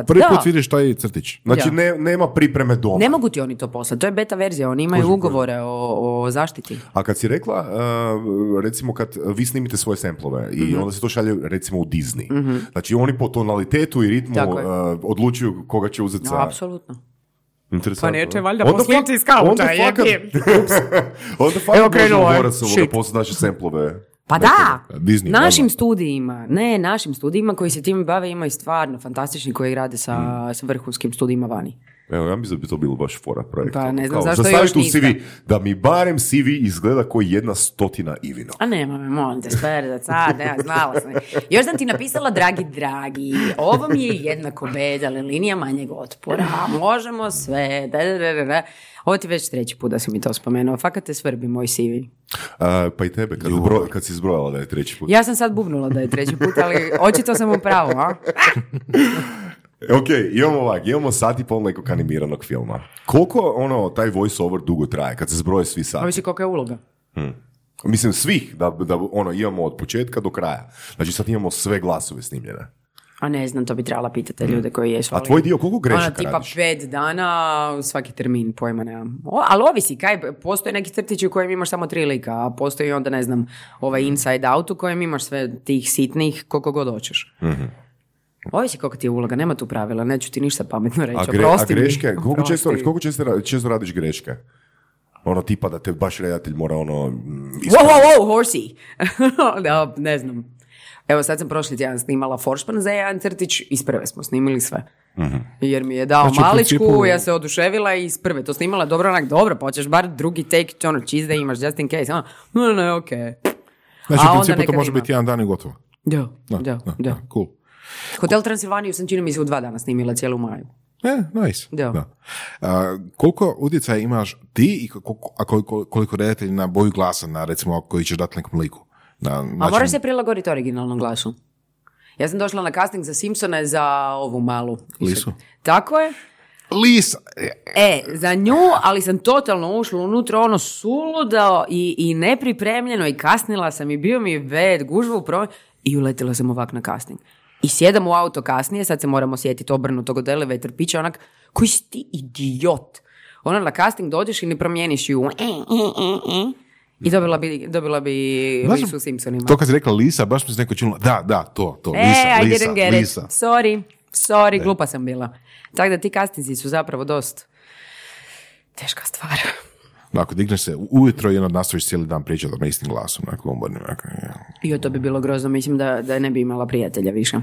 Prvi put vidiš taj crtić. Znači, Ja. ne, nema pripreme doma. Ne mogu ti oni to poslati, to je beta verzija, oni imaju Kužim, ugovore o, o zaštiti. A kad si rekla, uh, recimo kad vi snimite svoje semplove i Mhm. onda se to šalje recimo u Disney. Znači oni po tonalitetu i ritmu uh, odlučuju koga će uzeti za... Ja, apsolutno. Interesantno. Pa neće valjda Onda poslije fak- iz kauča, onda fakat- onda fakat Evo možemo ovoga Shit. poslati naše semplove. Pa da, Disney, našim ono. studijima, ne, našim studijima koji se tim bave imaju stvarno fantastični koji rade sa, Mm. sa vrhunskim studijima vani. Evo, ja mislim da bi to bilo baš fora projekt. Pa ne znam Kao, zašto još u. CV, da mi barem CV izgleda koji jedna stotina Ivino. A nema me, molim te, spere, sad, ne, znala sam. Još sam ti napisala, dragi, dragi, ovo mi je jednako bed, ali linija manjeg otpora, možemo sve, da, da, da, da, da. Ovo ti već treći put da si mi to spomenuo, fakat te svrbi moj CV. A, pa i tebe, kad, zbro- kad si zbrojala da je treći put. Ja sam sad bubnula da je treći put, ali očito sam u pravu, a? Ok, imamo ovak, imamo sat i pol nekog animiranog filma. Koliko ono, taj voice over dugo traje, kad se zbroje svi sati? Ovisi koliko je uloga. Mislim, svih, da, da ono, imamo od početka do kraja. Znači sad imamo sve glasove snimljene. A ne znam, to bi trebala pitati ljude koji jesu. A tvoj dio, koliko grešaka Ono, tipa radiš? pet dana, svaki termin, pojma nemam. O, ali ovisi, kaj, postoje neki crtići u kojem imaš samo tri lika, a postoji onda, ne znam, ovaj inside out u kojem imaš sve tih sitnih koliko god hoćeš. Mhm. Ovisi koliko ti je uloga, nema tu pravila, neću ti ništa pametno reći, A, gre- a oprosti mi. greške, koliko često, koliko često, često radiš greške? Ono tipa da te baš redatelj mora ono... mm, Wow, wow, wow, horsey! da, ne znam. Evo sad sam prošli tjedan snimala Forspan za jedan crtić, iz prve smo snimili sve. Jer mi je dao Znači, maličku, principu- ja se oduševila i iz prve to snimala dobro, onak dobro, pa hoćeš bar drugi take, ono, čist da imaš, just in case. Ono, ne, ne, okej. Znači, u principu to može ima. biti jedan dan i gotovo. Da, da. da, cool. Hotel Transilvaniju sam čini mi se u dva dana snimila cijelu maju. E, nice. Da. A, koliko utjecaja imaš ti i koliko, a koliko, koliko redatelj na boju glasa, na recimo koji ćeš dati nekom liku? Na, A način- moraš se prilagoditi originalnom glasu. Ja sam došla na casting za Simpsone za ovu malu. Lisu? Tako je. Lisa! E, za nju, ali sam totalno ušla unutra ono suludo i, i nepripremljeno i kasnila sam i bio mi ved, gužva u promet i uletila sam ovak na casting. I sjedam u auto kasnije, sad se moramo sjetiti obrnutog od elevator pića, onak, koji si ti idiot? Ono na casting dođeš i ne promijeniš ju. E, e, e. I dobila bi, dobila bi Lisu Simpsonima. To kad si rekla Lisa, baš mi se neko čulo, da, da, to, to, E, Lisa, I Lisa, didn't get Lisa. it. Sorry, sorry, glupa sam bila. Tako da ti castingsi su zapravo dost teška stvar. Ako digneš se ujutro i onda nastaviš cijeli dan pričati na istim glasom, onako umornim, onako, ja. Jo, to bi bilo grozno. Mislim da, da ne bi imala prijatelja više.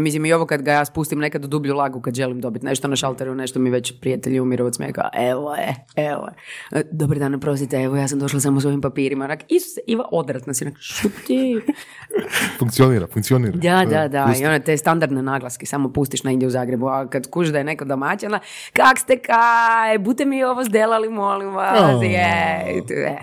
Mislim i ovo kad ga ja spustim nekad u dublju lagu kad želim dobiti nešto na šalteru, nešto mi već prijatelji umiru od smeka. Evo je, evo je. E, Dobar dan, prosite, evo ja sam došla samo s ovim papirima. Onak, Isuse, Iva, odvratna si. Onak, šuti. Funkcionira, funkcionira. Da, da, da. pusti. I one te standardne naglaske samo pustiš na Indiju u Zagrebu, a kad kužiš da je neko domaćana, kak ste kaj, bute mi ovo zdelali, molim vas. Oh. Je, e.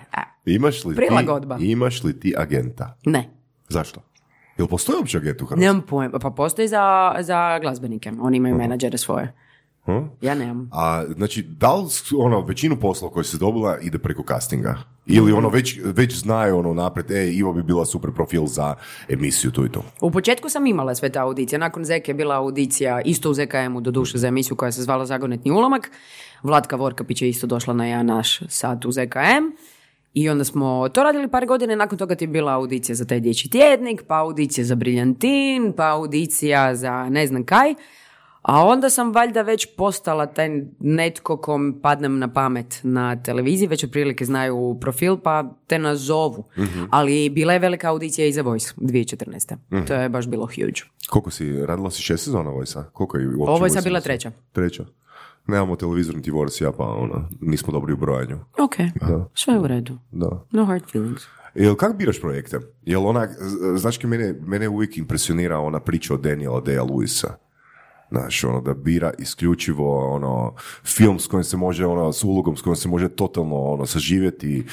Imaš li, Prilagodba. ti, imaš li ti agenta? Ne. Zašto? Jel postoji uopće agent u Hrvatskoj? Nemam pojma. Pa postoji za, za glazbenike. Oni imaju menadžere svoje. Hm? Ja nemam. A, znači, da li ono, većinu posla koje si dobila ide preko castinga? Ili ono, već, već znaju ono napred, e, Ivo bi bila super profil za emisiju tu i to. U početku sam imala sve te audicije. Nakon Zeke je bila audicija isto u ZKM-u, doduše za emisiju koja se zvala Zagonetni ulomak. Vlatka Vorkapić je isto došla na jedan naš sat u ZKM. I onda smo to radili par godina, nakon toga ti je bila audicija za taj dječji tjednik, pa audicija za briljantin, pa audicija za ne znam kaj. A onda sam valjda već postala taj netko kom padnem na pamet na televiziji, već otprilike znaju profil, pa te nazovu. Ali bila je velika audicija i za Voice 2014. To je baš bilo huge. Koliko si, radila si šest sezona Vojsa? Koliko je uopće je bila treća. Treća. Nemamo televizor niti Vorsija, pa ono, nismo dobri u brojanju. Ok, sve je u redu. Da. No hard feelings. Jel kako biraš projekte? Jel onak, z- znaš kaj mene, mene uvijek impresionira ona priča o Daniela Dea Lewisa. Znaš, ono, da bira isključivo ono, film s kojim se može, ono, s ulogom s kojim se može totalno ono, saživjeti.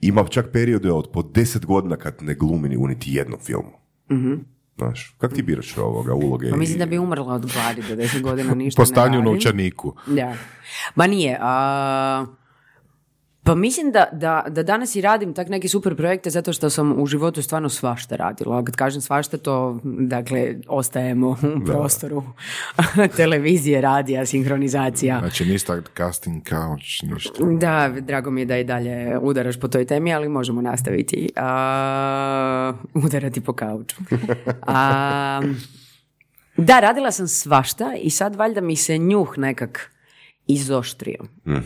Ima čak periode od po deset godina kad ne glumi u niti jednom filmu. Znaš, kako ti biraš ovoga uloge? Pa mislim i- da bi umrla od gladi do 10 godina ništa Po stanju ne u radim. novčaniku. Da. Ma nije. A, pa mislim da, da, da danas i radim tak neke super projekte zato što sam u životu stvarno svašta radila. A kad kažem svašta to, dakle, ostajemo u prostoru televizije, radija, sinhronizacija. Znači, nista casting couch, ništa. Da, drago mi je da i dalje udaraš po toj temi, ali možemo nastaviti. A, udarati po kauču. A, da, radila sam svašta i sad valjda mi se njuh nekak izoštrio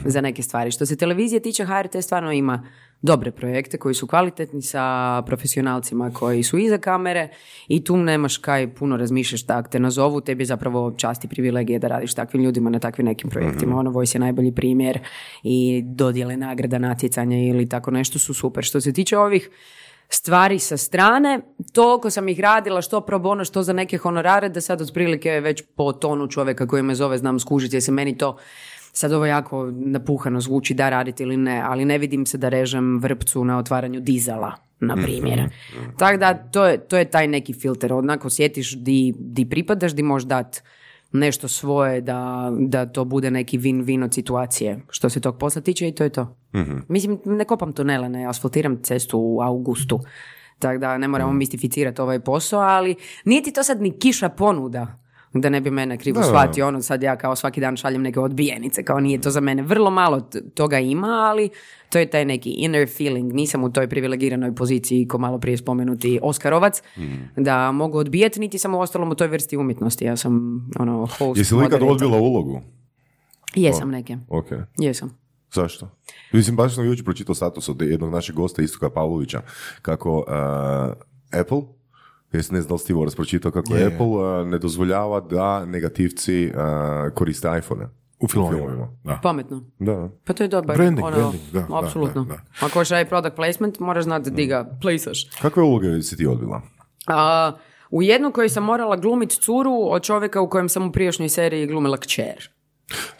za neke stvari. Što se televizije tiče, HRT stvarno ima dobre projekte koji su kvalitetni sa profesionalcima koji su iza kamere i tu nemaš kaj puno razmišljaš tak te nazovu, tebi je zapravo čast i privilegije da radiš takvim ljudima na takvim nekim projektima. Ono, Voice je najbolji primjer i dodjele nagrada, natjecanja ili tako nešto su super. Što se tiče ovih stvari sa strane, toliko sam ih radila, što pro bono, što za neke honorare, da sad otprilike već po tonu čovjeka koji me zove znam skužiti, jer se meni to sad ovo jako napuhano zvuči da raditi ili ne, ali ne vidim se da režem vrpcu na otvaranju dizala, na primjer. Tako da to je, to je taj neki filter, onako osjetiš di, di pripadaš, di možeš dat nešto svoje da, da to bude neki win-win od situacije što se tog posla tiče i to je to. Mislim, ne kopam tunele, ne asfaltiram cestu u augustu. Tako da ne moramo mistificirati ovaj posao, ali nije ti to sad ni kiša ponuda da ne bi mene krivo Da, shvatio, ono sad ja kao svaki dan šaljem neke odbijenice, kao nije to za mene. Vrlo malo t- toga ima, ali to je taj neki inner feeling. Nisam u toj privilegiranoj poziciji, ko malo prije spomenuti Oskarovac, da mogu odbijati, niti sam u ostalom u toj vrsti umjetnosti. Ja sam ono, host, Jesi li ikad odbila ulogu? Jesam neke. Ok. Jesam. Zašto? Mislim, baš sam jučer pročitao status od jednog našeg gosta, Istoka Pavlovića, kako uh, Apple, jes ne znam da li si ti Voras pročitao, kako Je. Apple uh, ne dozvoljava da negativci uh, koriste iPhone. U filmovima. filmovima. Da. Pametno. Da. Pa to je dobar. Branding, ono, branding, da, da, Apsolutno. da, da. Ako hoćeš product placement, moraš znati di ga placeaš. Kakve uloge si ti odbila? A, u jednu koju sam morala glumit curu od čovjeka u kojem sam u prijašnjoj seriji glumila kćer.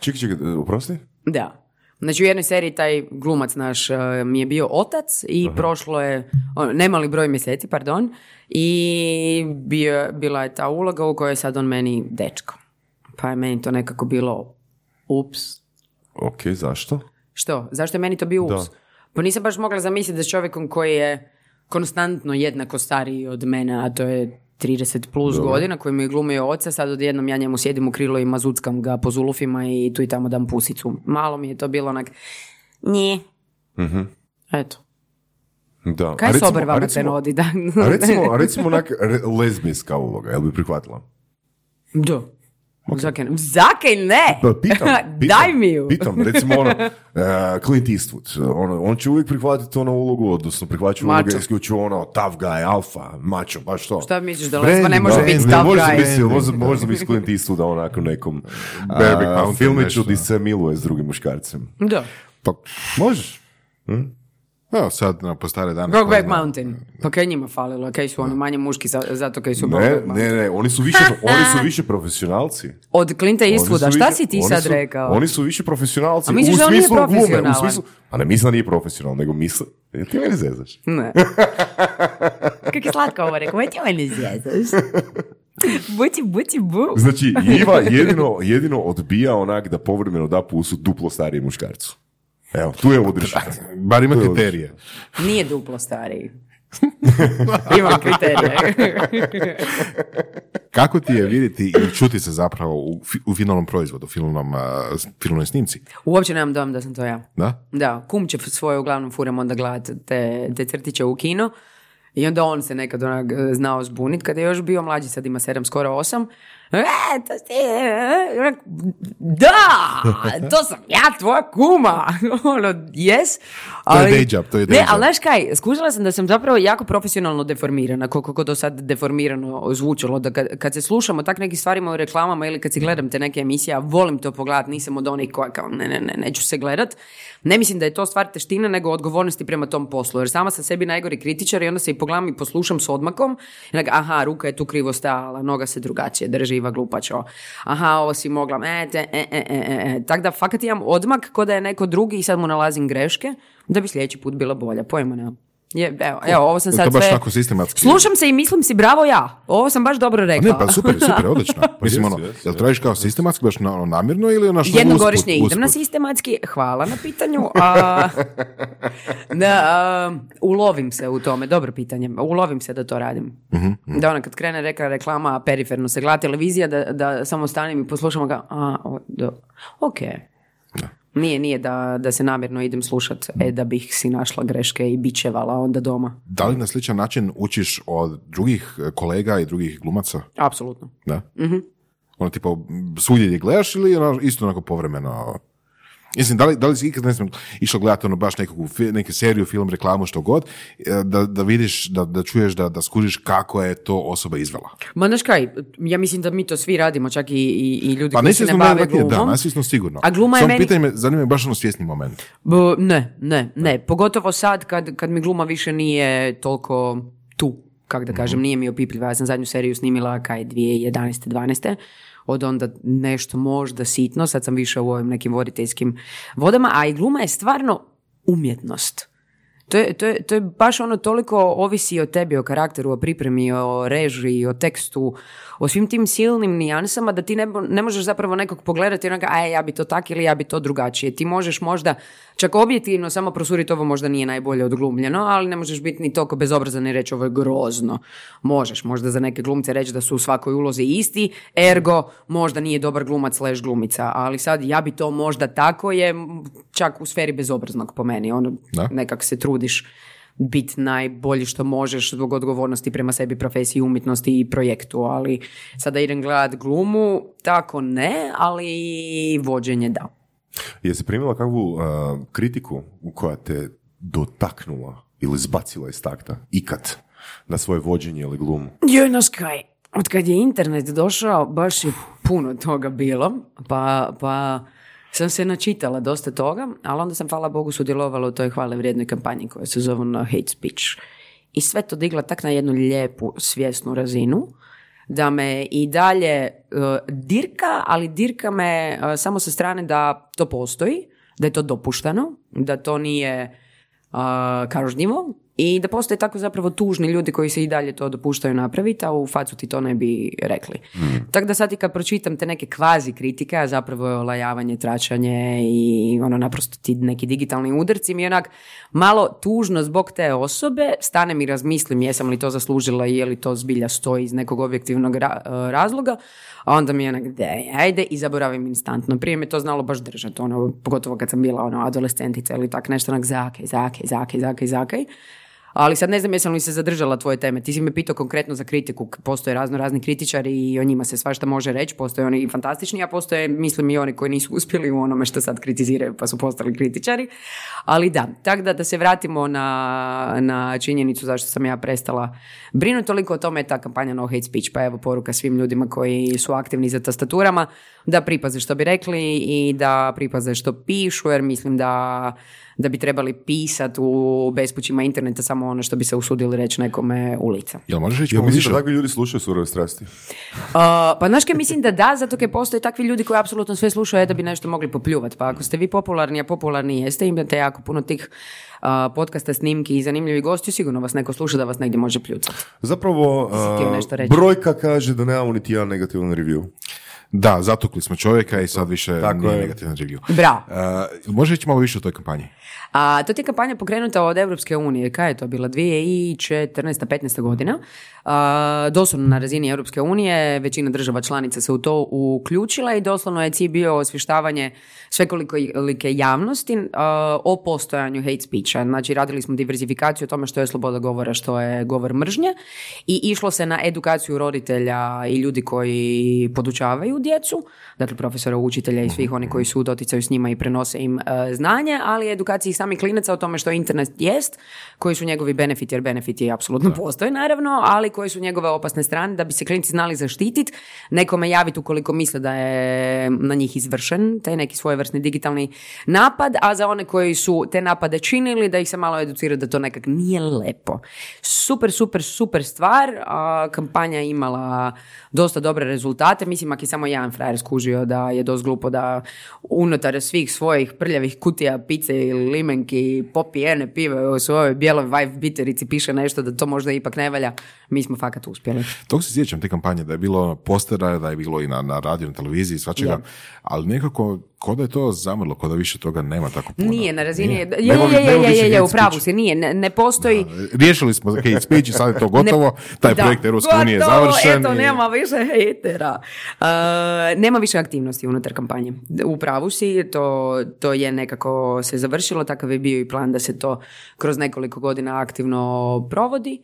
Čekaj, čekaj, oprosti? Da. Znači u jednoj seriji taj glumac naš e, mi je bio otac i prošlo je ono, nemali broj mjeseci, pardon, i bio, bila je ta uloga u kojoj je sad on meni dečko. Pa je meni to nekako bilo ups. Ok, zašto? Što? Zašto je meni to bio ups? Da. Pa nisam baš mogla zamisliti da s čovjekom koji je konstantno jednako stariji od mene, a to je 30 plus godina, koji mi je glumio oca, sad odjednom ja njemu sjedim u krilo i mazuckam ga po zulufima i tu i tamo dam pusicu. Malo mi je to bilo onak, nije. Eto. Da. Kaj A s recimo- obrvama a te recimo- nodi? Da. A recimo, a recimo onak re- lezbijska uloga, jel bi prihvatila? Da. Zakaj ne? Zakaj ne? Pa pitam, pitam, Daj mi ju. Pitam, recimo ono, uh, Clint Eastwood, ono, on će uvijek prihvatiti ono ulogu, odnosno prihvaća Macho. isključivo ono, tough guy, alfa, macho, baš to. Šta misliš da lesba ne može da, biti tough možda guy? misli, možda, možda misli Clint Eastwooda onako nekom uh, filmiću di se miluje s drugim muškarcem. Da. Pa, Možeš? Evo sad, na, po stare dane. Brokeback. Mountain. Pa kaj njima falilo? Kaj su oni manje muški za- zato kaj su Ne, ne, ne, oni su više, oni su više profesionalci. Od Clinta Eastwooda, šta više- si ti sad su- rekao? Oni su više profesionalci. A misliš u da on nije smislu glume, u profesionalan? smislu, a ne mislim da nije profesionalan, nego misle, ti meni zezaš? Ne. Kako je slatko ovo rekao, ti meni zjezaš. Buci, buci, bu. Znači, Iva jedino, jedino odbija onak da povremeno da pusu duplo starijem muškarcu. Evo, tu je udrišak. Bar ima kriterije. Nije duplo stariji. Imam kriterije. Kako ti je vidjeti i čuti se zapravo u, fi- u finalnom proizvodu, u finalnom, s- finalnoj snimci? Uopće nemam dom da sam to ja. Da? Da, kum će svoje uglavnom furam onda gledat te, te crtiće u kino i onda on se nekad onak e, znao zbunit kad je još bio mlađi, sad ima sedam, skoro osam. E, to si, e, da, to sam ja, tvoja kuma. ono, yes. day job, to je day Ne, ali znaš kaj, skužila sam da sam zapravo jako profesionalno deformirana, koliko to sad deformirano zvučalo, da kad, kad se slušamo tak nekim stvarima u reklamama ili kad si gledam te neke emisije, a volim to pogledat, nisam od onih koja kao ne, ne, ne, neću se gledat, ne mislim da je to stvar teštine, nego odgovornosti prema tom poslu, jer sama sam sebi najgori kritičar i onda se i pogledam i poslušam s odmakom, i onak, aha, ruka je tu krivo stajala, noga se drugačije drži, Iva glupačo, aha, ovo si mogla, e, te, e, e, e, e, e. Tako da fakat imam odmak ko da je neko drugi i sad mu nalazim greške, da bi sljedeći put bila bolja, pojma nemam. Je, evo, evo, ovo sam sad to baš sve... tako sistematski? Slušam se i mislim si bravo ja. Ovo sam baš dobro rekla. Ne, pa super, super, odlično. Mislim, jesu, ono, jesu, jel tražiš kao sistematski, baš na, ono, namjerno ili ono što Jednogodišnje usput, idem na sistematski, hvala na pitanju. A, da, a, ulovim se u tome, dobro pitanje. Ulovim se da to radim. Da ona kad krene reka reklama, periferno se gleda televizija, da, da samo stanem i poslušam ga, a, o, do, ok. Nije, nije da, da se namjerno idem slušat, e, da bih si našla greške i bićevala onda doma. Da li na sličan način učiš od drugih e, kolega i drugih glumaca? Apsolutno. Da? Ono, tipo, svugdje gdje gledaš ili ono, isto onako povremeno? Mislim, da li, da li si ikad, ne znam, išao gledati ono baš fi- neke seriju, film, reklamu, što god, e, da, da vidiš, da, da čuješ, da, da skužiš kako je to osoba izvela. Ma znaš kaj, ja mislim da mi to svi radimo, čak i, i, i ljudi Pa koji se ne bave najvjerojatnije, da, glumom. nesvjesno sigurno. A gluma je Samo meni- pitanje me, zanima me baš ono svjesni moment. B- ne, ne, ne. Pogotovo sad kad, kad mi gluma više nije toliko tu, kak da kažem, nije mi opipljiva. Ja sam zadnju seriju snimila kaj 2011. 12. Od onda nešto možda sitno, sad sam više u ovim nekim voditeljskim vodama, a i gluma je stvarno umjetnost. To je, to, je, to je baš ono toliko ovisi o tebi, o karakteru, o pripremi, o režiji, o tekstu, o svim tim silnim nijansama da ti ne, ne možeš zapravo nekog pogledati i onaka, aj ja bi to tak ili ja bi to drugačije. Ti možeš možda čak objektivno samo prosuriti ovo možda nije najbolje odglumljeno, ali ne možeš biti ni toliko bezobrazan i reći ovo je grozno. Možeš možda za neke glumce reći da su u svakoj ulozi isti, ergo možda nije dobar glumac slash glumica, ali sad ja bi to možda tako je čak u sferi bezobraznog po meni. Ono, Da. nekak se trudiš biti najbolji što možeš zbog odgovornosti prema sebi, profesiji, umjetnosti i projektu, ali sada idem gledat glumu, tako ne, ali vođenje da. Jesi primila kakvu uh, kritiku koja te dotaknula ili zbacila iz takta ikad na svoje vođenje ili glumu? Joj, naš kaj, od kad je internet došao, baš je puno toga bilo, pa, pa sam se načitala dosta toga, ali onda sam, hvala Bogu, sudjelovala u toj hvale vrijednoj kampanji koja se zove na hate speech. I sve to digla tak na jednu lijepu, svjesnu razinu, da me i dalje e, dirka, ali dirka me e, samo sa strane da to postoji, da je to dopušteno, da to nije a, kažnjivo i da postoje tako zapravo tužni ljudi koji se i dalje to dopuštaju napraviti, a u facu ti to ne bi rekli. Tako da sad i kad pročitam te neke kvazi kritike, a zapravo je olajavanje, tračanje i ono naprosto ti neki digitalni udarci mi je onak malo tužno zbog te osobe, stanem i razmislim jesam li to zaslužila i je li to zbilja stoji iz nekog objektivnog ra- e, razloga, a onda mi je onak, dej, ajde, i zaboravim instantno. Prije me to znalo baš držati, ono, pogotovo kad sam bila ono, adolescentica ili tak nešto onak zakaj, zakaj, zakaj, zakaj, zakaj. Ali sad ne znam jesam li se zadržala tvoje teme. Ti si me pitao konkretno za kritiku. Postoje razno razni kritičari i o njima se svašta može reći. Postoje oni fantastični, a postoje, mislim, i oni koji nisu uspjeli u onome što sad kritiziraju pa su postali kritičari. Ali da, tako da da se vratimo na, na činjenicu zašto sam ja prestala brinuti toliko o tome je ta kampanja No Hate Speech. Pa evo poruka svim ljudima koji su aktivni za tastaturama da pripaze što bi rekli i da pripaze što pišu jer mislim da da bi trebali pisati u bespućima interneta samo ono što bi se usudili reći nekome u lice. Jel možeš reći Ja više? da takvi ljudi slušaju surove strasti. Uh, pa znaš kaj mislim da da, zato jer postoje takvi ljudi koji apsolutno sve slušaju da bi nešto mogli popljuvati. Pa ako ste vi popularni, a popularni jeste, imate jako puno tih uh, podcasta, snimki i zanimljivi gosti, sigurno vas neko sluša da vas negdje može pljucati. Zapravo, brojka kaže da nemamo niti jedan negativan review. Da, zatukli smo čovjeka i sad više Tako nije je. negativan review. Bravo. Uh, može reći malo više o toj kampanji? A to ti je kampanja pokrenuta od Europske unije. Kaj je to bila? 2014. 15. godina. A, doslovno na razini Europske unije većina država članica se u to uključila i doslovno je cilj bio osvještavanje svekolike javnosti a, o postojanju hate speecha. Znači radili smo diversifikaciju o tome što je sloboda govora, što je govor mržnje i išlo se na edukaciju roditelja i ljudi koji podučavaju djecu, dakle profesora, učitelja i svih oni koji su u doticaju s njima i prenose im e, znanje, ali edukaciji samih klinaca o tome što internet jest, koji su njegovi benefiti, jer benefiti apsolutno postoje naravno, ali koji su njegove opasne strane da bi se klinci znali zaštititi, nekome javiti ukoliko misle da je na njih izvršen taj neki svojevrsni digitalni napad, a za one koji su te napade činili da ih se malo educira da to nekak nije lepo. Super, super, super stvar. A, kampanja imala dosta dobre rezultate. Mislim, ako je samo jedan frajer skužio da je dosta glupo da unutar svih svojih prljavih kutija pice ili limenki popijene pive u svojoj bijeloj vibe biterici piše nešto da to možda ipak ne valja, mi smo fakat uspjeli. Tog se sjećam te kampanje, da je bilo ono postera, da je bilo i na, na radiju, na televiziji, svačega, Je. ali nekako, ko da je to zamrlo, ko da više toga nema tako puno. Nije na razini, Nije. je, je, je, je, je, je, u pravu si, nije, ne, ne postoji... Riješili smo hate speech i sad je to gotovo, taj Da, projekt Europske unije je završen. Eto, i- nema više hejtera. Uh, nema više aktivnosti unutar kampanje. U pravu si, to, to je nekako se završilo, takav je bio i plan da se to kroz nekoliko godina aktivno provodi.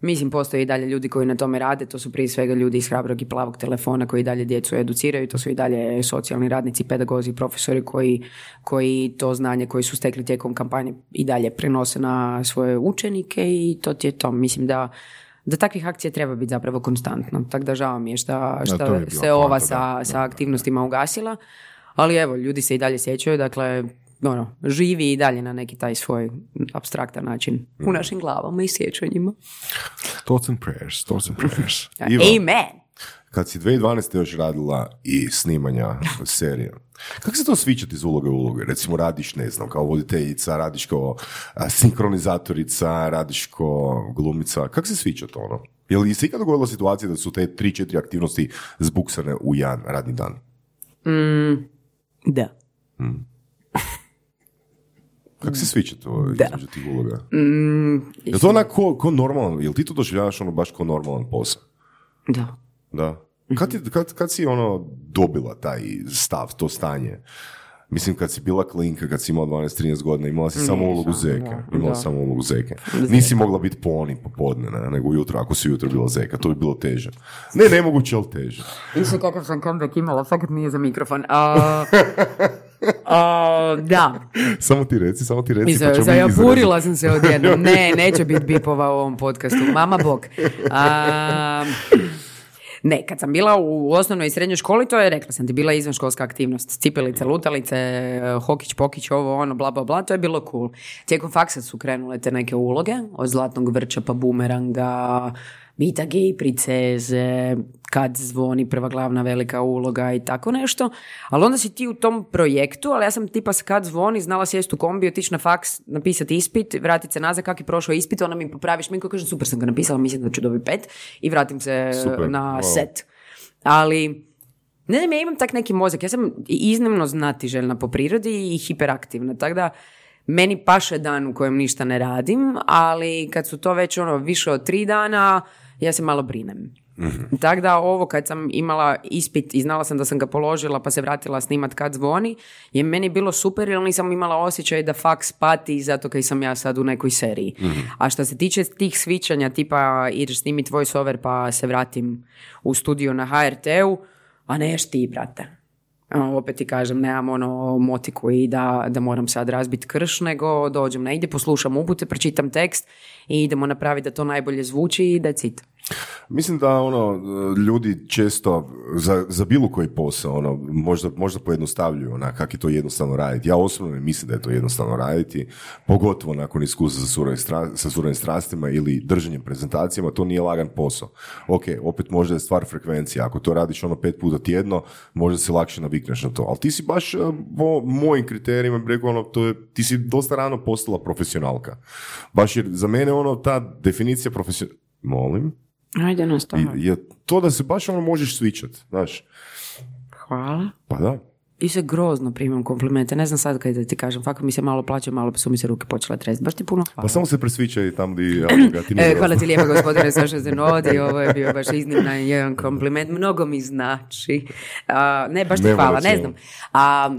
Mislim, postoje i dalje ljudi koji na tome rade, to su prije svega ljudi iz hrabrog i plavog telefona koji dalje djecu educiraju, to su i dalje socijalni radnici, pedagozi, profesori koji, koji to znanje koji su stekli tijekom kampanje i dalje prenose na svoje učenike i to ti je to. Mislim da da takvih akcija treba biti zapravo konstantno. Tako da žao mi je šta, to šta je se ova sa, da. sa aktivnostima ugasila. Ali evo, ljudi se i dalje sjećaju, dakle, ono, živi i dalje na neki taj svoj abstraktan način u našim glavama i sjećanjima. Thoughts and prayers, thoughts and prayers. Ivo. Amen! Kad si 2012. još radila i snimanja serija, kako se to sviđati iz uloge u uloge? Recimo radiš, ne znam, kao voditeljica, radiš kao sinkronizatorica, radiš kao glumica. Kako se sviđa to ono? Je li se ikada dogodila situacija da su te 3-4 aktivnosti zbuksane u jedan radni dan? Da. Kako se sviđa to Da. između tih uloga? Mm, Je to onak ko, ko normalan, jel ti to doživljavaš ono baš kao normalan posao? da. Da. Kad, ti- kad, kad si ono dobila taj stav, to stanje? Mislim, kad si bila klinka, kad si imala 12-13 godina, imala si samo ulogu zeke. da, Imala da. samo ulogu zeke. Nisi mogla biti poni popodne, ne, nego ujutro, ako si ujutro bila zeka. To bi bilo teže. Ne, nemoguće, ali teže. Više kakav sam comeback imala, fakat nije za mikrofon. A, a, da, Samo ti reci, samo ti reci. Pa za, ćemo za mi japurila sam se odjednom. Ne, neće biti bipova u ovom podcastu. Mama bog. A, ne, kad sam bila u osnovnoj i srednjoj školi, to je, rekla sam ti, bila izvanškolska aktivnost. Cipelice, lutalice, hokić, pokić, ovo, ono, bla, bla, bla, to je bilo cool. Tijekom faksa su krenule te neke uloge, od zlatnog vrča pa bumeranga, Vita gej princeze, kad zvoni prva glavna velika uloga i tako nešto. Ali onda si ti u tom projektu, ali ja sam tipa kad zvoni, znala sjest u kombi, otići na faks, napisati ispit, vratiti se nazad, kak je prošao ispit, ona mi popravi šminku, kažem super sam ga napisala, mislim da ću dobiti pet i vratim se Super, na wow. set. Ali ne znam, ja imam tak neki mozak. Ja sam iznimno znatiželjna po prirodi i hiperaktivna. Tako da meni paše dan u kojem ništa ne radim, ali kad su to već ono više od tri dana, ja se malo brinem. Tako da ovo kad sam imala ispit i znala sam da sam ga položila pa se vratila snimat kad zvoni, je meni bilo super jer nisam imala osjećaj da faks pati zato kaj sam ja sad u nekoj seriji. A što se tiče tih svičanja tipa ideš snimit voice over pa se vratim u studio na HRT-u, a neš ti, brate. A, opet ti kažem, nemam ono motiku i da, da moram sad razbiti krš, nego dođem negdje, poslušam upute, pročitam tekst i idemo napraviti da to najbolje zvuči i da cit. Mislim da ono ljudi često za, za bilo koji posao ono možda, možda pojednostavljuju onak kak je to jednostavno raditi. Ja osobno ne mislim da je to jednostavno raditi, pogotovo nakon iskustva sa stra- sa strastima ili držanjem prezentacijama, to nije lagan posao. Ok, opet možda je stvar frekvencije, ako to radiš ono pet puta tjedno, možda se lakše navikneš na to, ali ti si baš eh, po mojim kriterijima bi rekao ono, to je, ti si dosta rano postala profesionalka. Baš jer za mene ono ta definicija profesionalka, molim, Ajde, i- nastavno. je to da se baš ono možeš svičat, znaš. Hvala. Pa da. I se grozno primam komplimente. Ne znam sad kaj da ti kažem. Fakat mi se malo plaće, malo su mi se ruke počele tresti. Baš ti puno hvala. Pa samo se presvičaj tamo di E, hvala ti lijepo gospodine Saša Zenodi, ovo je bio baš izniman jedan kompliment, mnogo mi znači. A, ne, baš ti Nema hvala, ne znam. A,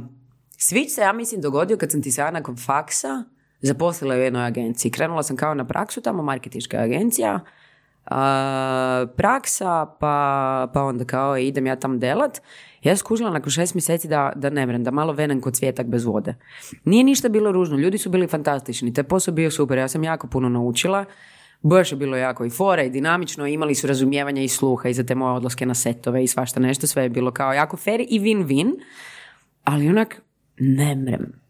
svić se, ja mislim, dogodio kad sam ti se nakon faksa zaposlila u jednoj agenciji. Krenula sam kao na praksu, tamo marketinška agencija, a, praksa, pa, pa onda kao idem ja tam delat. Ja skužila nakon šest mjeseci da, da ne vrem, da malo venem kod cvijetak bez vode. Nije ništa bilo ružno, ljudi su bili fantastični, taj posao bio super, ja sam jako puno naučila. Baš je bilo jako i fora i dinamično, imali su razumijevanja i sluha i za te moje odlaske na setove i svašta nešto, sve je bilo kao jako fair i win-win, ali onak ne mrem.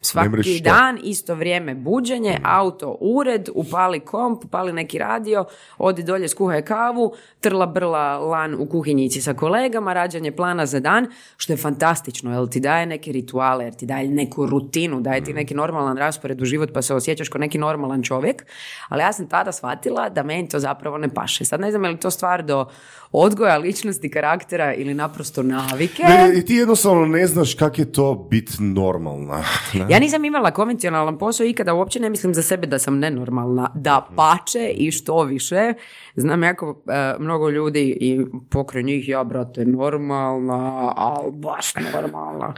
Svaki dan, isto vrijeme buđenje, auto, ured, upali komp, upali neki radio, odi dolje, skuhaj kavu, trla brla lan u kuhinjici sa kolegama, rađanje plana za dan, što je fantastično, jer ti daje neke rituale, jer ti daje neku rutinu, daje ti neki normalan raspored u život pa se osjećaš kao neki normalan čovjek, ali ja sam tada shvatila da meni to zapravo ne paše. Sad ne znam je li to stvar do odgoja, ličnosti, karaktera ili naprosto navike. Ne, I ti jednostavno ne znaš kak je to bit normalna. ne? Ja nisam imala konvencionalan posao ikada uopće ne mislim za sebe da sam nenormalna. Da pače i što više. Znam jako e, mnogo ljudi i pokraj njih ja, brate, normalna, ali baš normalna.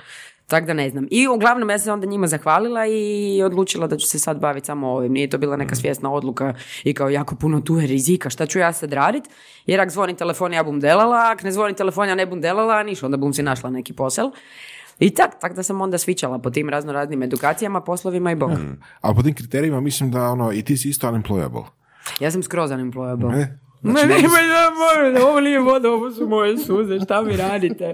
Tako da ne znam. I uglavnom ja se onda njima zahvalila i odlučila da ću se sad baviti samo ovim. Nije to bila neka svjesna odluka i kao jako puno tu je rizika. Šta ću ja sad radit? Jer ako zvoni telefon ja bum delala, ako ne zvoni telefon ja ne bum delala, ništa, onda bum si našla neki posel. I tak, tak da sam onda svičala po tim razno raznim edukacijama, poslovima i bok. A po tim kriterijima mislim da ono, i ti si isto unemployable. Ja sam skroz unemployable. Ne? Ma ne, ma ja, ovo nije voda, ovo su moje suze, šta mi radite?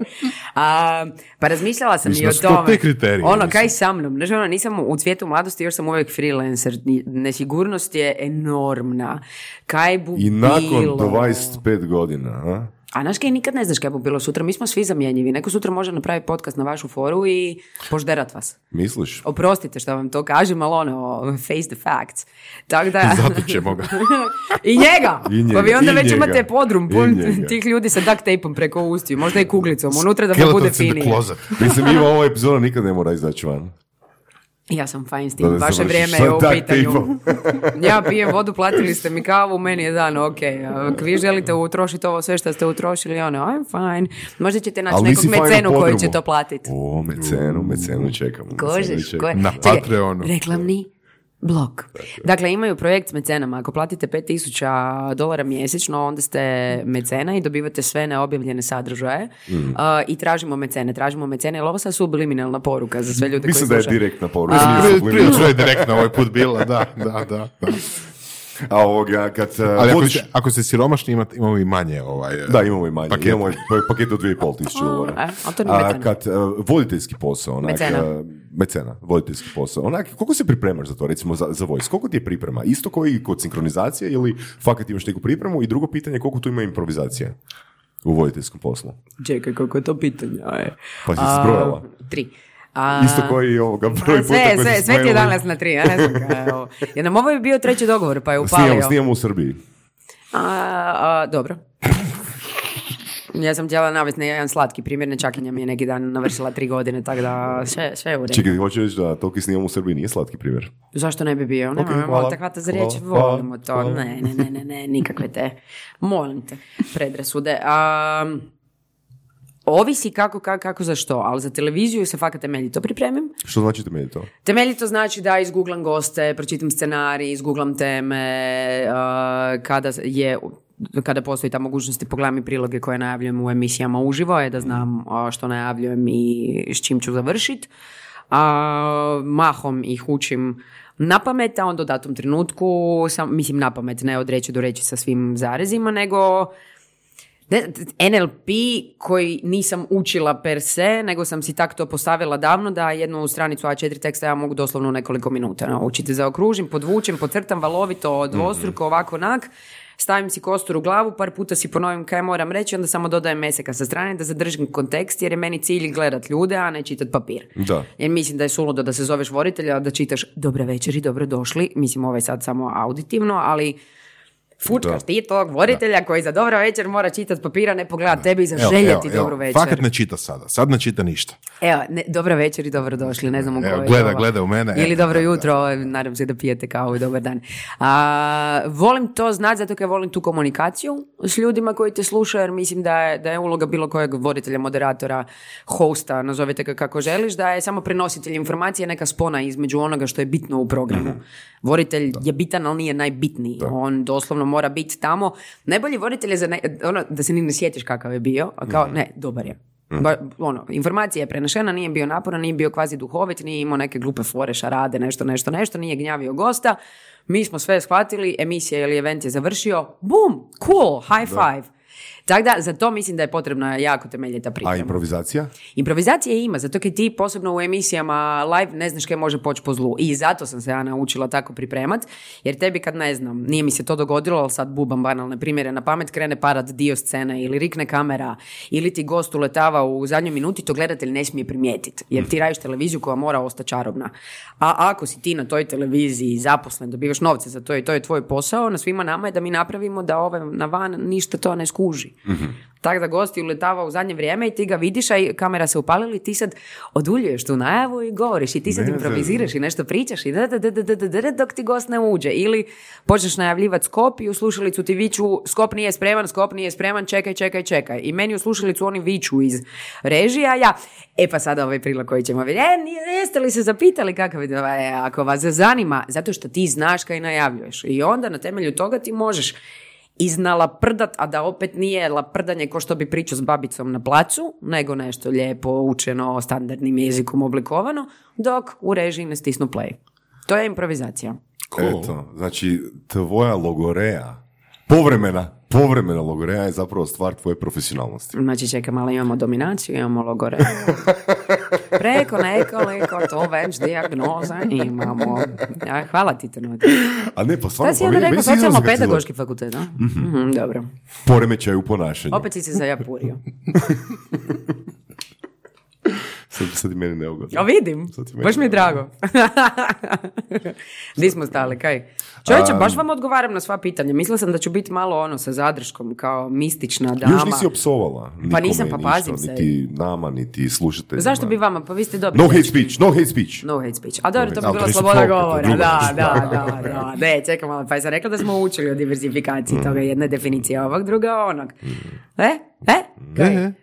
A, pa razmišljala sam Mislim i o tome. Ono, mislim. kaj sa mnom? Znaš, ono, nisam u cvijetu mladosti, još sam uvijek freelancer. Nesigurnost je enormna. Kaj bu I nakon bilo? 25 godina, a? A znaš kaj, nikad ne znaš kaj bu bilo sutra. Mi smo svi zamjenjivi. Neko sutra može napraviti podcast na vašu foru i požderat vas. Misliš? Oprostite što vam to kažem, ali ono, face the facts. Tako da... Zato ćemo ga. I njega! I njega, pa vi onda i već njega. imate podrum pun tih ljudi sa duct tapeom preko ustiju, možda i kuglicom, unutra da vam bude finije. Mislim, Iva, ova epizoda nikad ne mora izaći van. Ja sam fajn s tim, vaše vrijeme je u pitanju. ja pijem vodu, platili ste mi kavu, meni je dan, ok. Ako vi želite utrošiti ovo sve što ste utrošili, ono, I'm fine. Možda ćete naći nekog mecenu koji će to platiti. O, mecenu, mecenu čekamo. mecenu Kožeš, čekamo. ko... Na Čekaj, Patreonu. Reklamni blok. Dakle, imaju projekt s mecenama. Ako platite 5000 dolara mjesečno, onda ste mecena i dobivate sve neobjavljene sadržaje. Mm. Uh, I tražimo mecene. Tražimo mecene, jer ovo sad subliminalna poruka za sve ljude Mislim da koji je slušaju. direktna poruka. Prije- Prije sve je direktno ovaj put bila, da, da, da. da. A ovoga, kad uh, Ali ako ste, ako ste siromašni, imate, imamo i manje ovaj... Da, imamo i manje. Paket. Imamo i pa- paket od 2500 tisuće dolara. a, a kad uh, voditeljski posao, onak, Mecena. uh, mecena, voditeljski posao, onak, koliko se pripremaš za to, recimo za, za voice? Koliko ti je priprema? Isto koji i kod sinkronizacije ili fakat imaš neku pripremu? I drugo pitanje, koliko tu ima improvizacije u voditeljskom poslu? Čekaj, kako je to pitanje? Aj. Pa si zbrojala. Tri. A, Isto koji i ovoga broj puta sve, sve, sve ti je danas na tri, ja ne znam kaj, evo. Jer nam ovo je bio treći dogovor, pa je upalio. Snimamo, snimamo u Srbiji. A, a, dobro. Ja sam htjela navesti na jedan slatki primjer, nečakinja mi je neki dan navršila tri godine, tako da sve, sve je u redu. Čekaj, hoćeš reći da toliki snimamo u Srbiji nije slatki primjer? Zašto ne bi bio? Ne, Ok, okay, hvala. te hvata za riječ, Hvala, volimo to. hvala. Ne, ne, ne, ne, ne, nikakve te, molim te, predrasude. A, ovisi kako, kako, kako za što, ali za televiziju se fakat temeljito pripremim. Što znači temelji to? Temeljito znači da izgooglam goste, pročitam scenarij, izgooglam teme, uh, kada je kada postoji ta mogućnost i pogledam i priloge koje najavljujem u emisijama uživo, je da znam što najavljujem i s čim ću završiti. A mahom ih učim na pamet, a onda u datom trenutku, sam, mislim na pamet, ne od reći do reći sa svim zarezima, nego ne, NLP koji nisam učila per se, nego sam si tak to postavila davno da jednu stranicu A4 teksta ja mogu doslovno u nekoliko minuta naučiti. Zaokružim, podvučem, podcrtam valovito, dvostruko, ovako onak, stavim si kostur u glavu, par puta si ponovim kaj moram reći, onda samo dodajem meseka sa strane da zadržim kontekst jer je meni cilj gledat ljude, a ne čitat papir. Da. Jer mislim da je suludo da se zoveš voditelja, a da čitaš dobre večeri, dobro došli. Mislim, ovo je sad samo auditivno, ali fučkaš Da. ti tog voditelja koji za dobra večer mora čitati papira, ne pogleda tebi i zaželjeti dobru večer. Fakat ne čita sada. Sad ne čita ništa. Evo, ne, dobra večer i dobro došli, ne znam u kojoj gleda, doba. gleda u mene, Ili evo, dobro da, jutro, nadam se da pijete kavu i dobar dan. A, volim to znati zato jer volim tu komunikaciju s ljudima koji te slušaju, jer mislim da je, da je uloga bilo kojeg voditelja, moderatora, hosta, nazovite ga kako želiš, da je samo prenositelj informacije neka spona između onoga što je bitno u programu. Voditelj je bitan, ali nije najbitniji. On doslovno mora biti tamo. Najbolji voditelj je za ne- ono, da se ni ne sjetiš kakav je bio, a kao, ne, dobar je. Ba- ono, informacija je prenešena, nije bio naporan, nije bio kvazi duhovit, nije imao neke glupe fore, šarade, nešto, nešto, nešto, nije gnjavio gosta. Mi smo sve shvatili, emisija ili event je završio, bum, cool, high five. Tako da, za to mislim da je potrebna jako temeljita A priprema. improvizacija? Improvizacije ima, zato kaj ti posebno u emisijama live ne znaš kaj može poći po zlu. I zato sam se ja naučila tako pripremat, jer tebi kad ne znam, nije mi se to dogodilo, ali sad bubam banalne primjere, na pamet krene parat dio scene ili rikne kamera ili ti gost uletava u zadnjoj minuti, to gledatelj ne smije primijetiti, jer ti radiš televiziju koja mora ostati čarobna. A ako si ti na toj televiziji zaposlen, dobivaš novce za to i to je tvoj posao, na svima nama je da mi napravimo da ove na van ništa to ne skuži. Tako da gosti uletava u zadnje vrijeme i ti ga vidiš, a i kamera se upalila i ti sad oduljuješ tu najavu i govoriš i ti sad Ne, improviziraš i nešto pričaš i da, da, da, dok ti gost ne uđe. Ili počneš najavljivati skop i u slušalicu ti viču skop nije spreman, skop nije spreman, čekaj, čekaj, čekaj. I meni u slušalicu oni viču iz režija, ja, e pa sada ovaj prilog koji ćemo vidjeti, e, jeste li se zapitali kakav je, ovaj, ako vas zanima, zato što ti znaš kaj najavljuješ. I onda na temelju toga ti možeš iznalaprdat, a da opet nije laprdanje ko što bi pričao s babicom na placu, nego nešto lijepo učeno standardnim jezikom oblikovano, dok u režiji ne stisnu play. To je improvizacija. Eto, znači, tvoja logoreja, povremena, povremena logoreja je zapravo stvar tvoje profesionalnosti. Znači, čekaj, malo imamo dominaciju, imamo logore. Preko nekoliko, to već dijagnoza imamo. Ja, hvala ti, Trenutak. A ne, pa stvarno, Sad si pa onda meni- rekao socijalno-pedagoški fakultet, da? Mhm, dobro. zove Poremećaj u ponašanju. Opet si se zajapurio. Sad, sad i meni neugodno. Ja vidim, Sad baš mi je drago. Di smo stali, kaj? Čovječe, baš vam odgovaram na sva pitanja. Mislila sam da ću biti malo ono sa zadrškom, kao mistična dama. Još nisi opsovala. nikome nisam, pa ništa, pazim se. Niti nama, niti slušateljima. Zašto bi vama? Pa vi ste dobri. No hate speech, no hate speech. No hate speech. A dobro, to bi bila sloboda govora. Da, da, da, da. Ne, čekaj malo. Pa sam rekla da smo učili o Mm. diversifikaciji toga. Jedna je definicija ovog, druga onog. E? E? Kaj? E?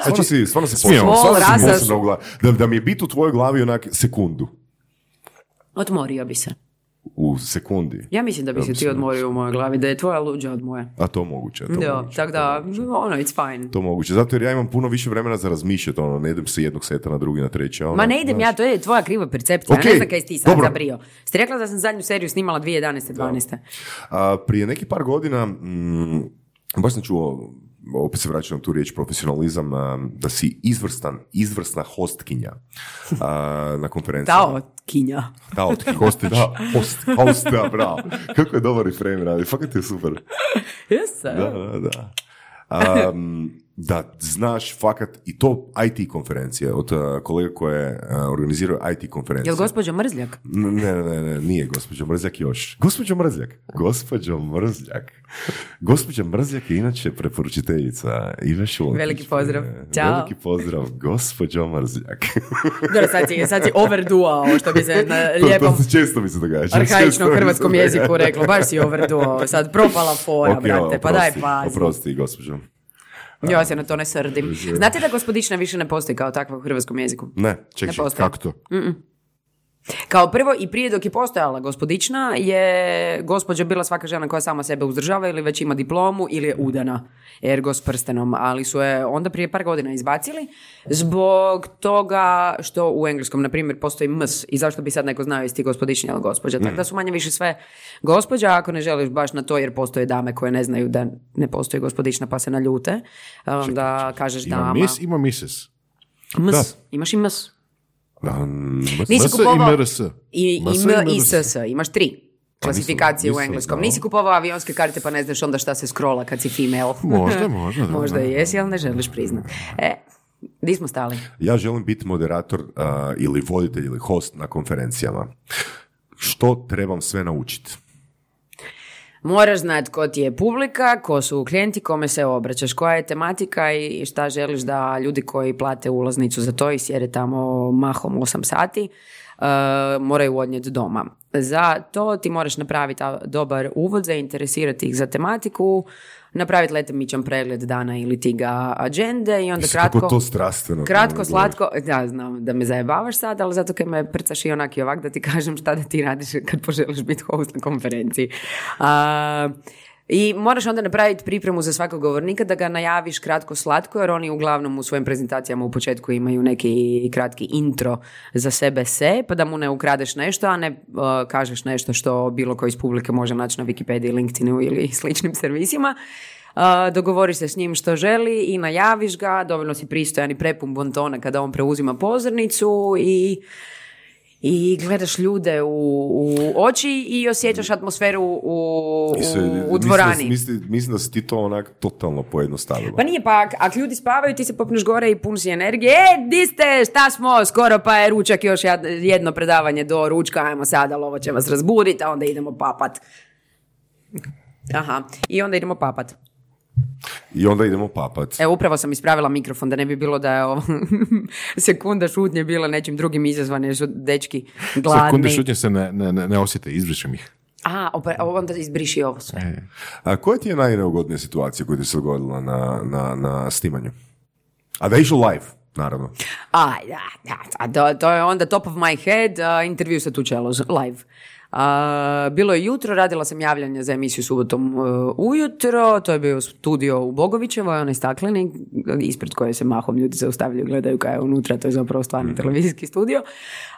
Stvarno si, stvarno se posebno, stvarno si Pol posebno u glavi. Da, da mi je bit u tvojoj glavi onak sekundu. Odmorio bi se. U sekundi. Ja mislim da bi se ti odmorio u mojoj glavi, da je tvoja luđa od moje. A to moguće. To Da, moguće, tako da, ono, it's fine. To moguće. Zato jer ja imam puno više vremena za razmišljati. Ono, ne idem se jednog seta na drugi, na treći. Ono, Ma ne idem znaš. ja, to je tvoja kriva percepcija. Ja Ok, ne znam kaj si ti sad dobro. zabrio. Ste rekla da sam zadnju seriju snimala 2011. 12. A, prije nekih par godina, mm, baš sam čuo, opet se vraćam na tu riječ profesionalizam, da si izvrstan, izvrsna hostkinja a, na konferenciji. Tao, kinja. Tao, hostić. Da, host, host, da, bravo. Kako je dobar i frame radi, fakat je super. Jesam. Da, da, da. Am, da znaš fakat i to IT konferencije od uh, kolega koje uh, organiziraju IT konferencije. Jel gospođo Mrzljak? Ne, ne, ne, ne, nije gospođo Mrzljak još. Gospođo Mrzljak. Gospođo Mrzljak. Gospođa Mrzljak je inače preporučiteljica Ive Šulkić. Veliki pozdrav. Ćao. Veliki pozdrav, gospođo Mrzljak. Dobro, sad si, sad si overduao, što bi se na to, lijepom to se često mi se događa. Arhaičnom hrvatskom jeziku reklo. Baš si overduao. Sad propala fora, Ok, brate. Pa daj pazi. Oprosti, gospođo. Ja se na to ne srdim. Znate da gospodična više ne postoji kao takva u hrvatskom jeziku? Ne, Ne čekaj. postoji. Kako to? Kao prvo i prije dok je postojala gospodična je gospođa bila svaka žena koja sama sebe uzdržava ili već ima diplomu ili je udana ergo s prstenom, ali su je onda prije par godina izbacili zbog toga što u engleskom, na primjer, postoji ms i zašto bi sad neko znao jesi ti gospodičnja ili gospođa. Tako da su manje više sve gospođa, ako ne želiš baš na to jer postoje dame koje ne znaju da ne postoji gospodična pa se naljute, onda kažeš Ima dama. mis, ima mises. Ms, imaš i ms. Mm, Nisi MS i kupovao- MRS. I, MS i i. SS, imaš tri klasifikacije u engleskom. Nisi kupovao avionske karte pa ne znaš onda šta se scrolla kad si female. Možda, možda, da, Možda da. i jesi, ali ne želiš priznat. E, di smo stali? Ja želim biti moderator a, ili voditelj ili host na konferencijama. Što trebam sve naučiti? Moraš znat ko ti je publika, ko su klijenti, kome se obraćaš, koja je tematika i šta želiš da ljudi koji plate ulaznicu za to i sjede tamo mahom 8 sati, uh, moraju odnijeti doma. Za to ti moraš napraviti dobar uvod, zainteresirati ih za tematiku, napraviti letimičan pregled dana ili tiga agende i onda Mislim, kratko... To strastveno. Kratko, slatko, da, znam da me zajebavaš sad, ali zato kaj me prcaš i onak i ovak da ti kažem šta da ti radiš kad poželiš biti host na konferenciji. A, I moraš onda napraviti pripremu za svakog govornika da ga najaviš kratko slatko jer oni uglavnom u svojim prezentacijama u početku imaju neki kratki intro za sebe se, pa da mu ne ukradeš nešto, a ne uh, kažeš nešto što bilo koji iz publike može naći na Wikipediji, LinkedInu ili sličnim servisima. Uh, dogovoriš se s njim što želi i najaviš ga, dovoljno si pristojan i prepun bontona kada on preuzima pozornicu i i gledaš ljude u, u oči i osjećaš atmosferu u, Mislim, u, u mislim da- dvorani. Mislim, mislim da si ti to onak totalno pojednostavila. Pa nije pa, ak- ako ljudi spavaju, ti se popneš gore i pun si energije. E, di ste, šta smo, skoro pa je ručak još jedno predavanje do ručka, ajmo sada, ovo će vas razbuditi, a onda idemo papat. Aha, i onda idemo papat. I onda idemo papat. Evo, upravo sam ispravila mikrofon da ne bi bilo da je ovo sekunda šutnje bila nečim drugim izazvane jer su dečki gladni. Sekunde šutnje se ne, ne, ne, osjete, izbrišem ih. A, onda izbriši ovo sve. E. A koja ti je najneugodnija situacija koja ti se dogodila na, na, na snimanju? A da je išlo live, naravno. A, da, da, to, to je onda top of my head, a, intervju sa Tučelo, live. A, bilo je jutro, radila sam javljanje za emisiju subotom e, ujutro, to je bio studio u Bogovićevoj, onaj stakleni, ispred koje se mahom ljudi zaustavljaju, gledaju kaj je unutra, to je zapravo stvarni televizijski studio.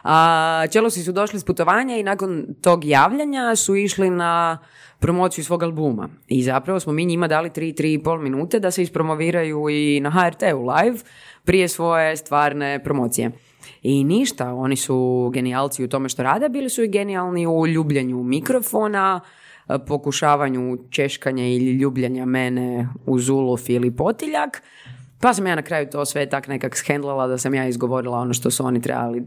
A, Čelosi su došli s putovanja i nakon tog javljanja su išli na promociju svog albuma. I zapravo smo mi njima dali 3-3,5 minute da se ispromoviraju i na HRT-u live prije svoje stvarne promocije. I ništa, oni su genijalci u tome što rade, bili su i genijalni u ljubljenju mikrofona, e, pokušavanju češkanja ili ljubljenja mene u zuluf ili potiljak. Pa sam ja na kraju to sve tak nekak shendlala da sam ja izgovorila ono što su oni trebali uh,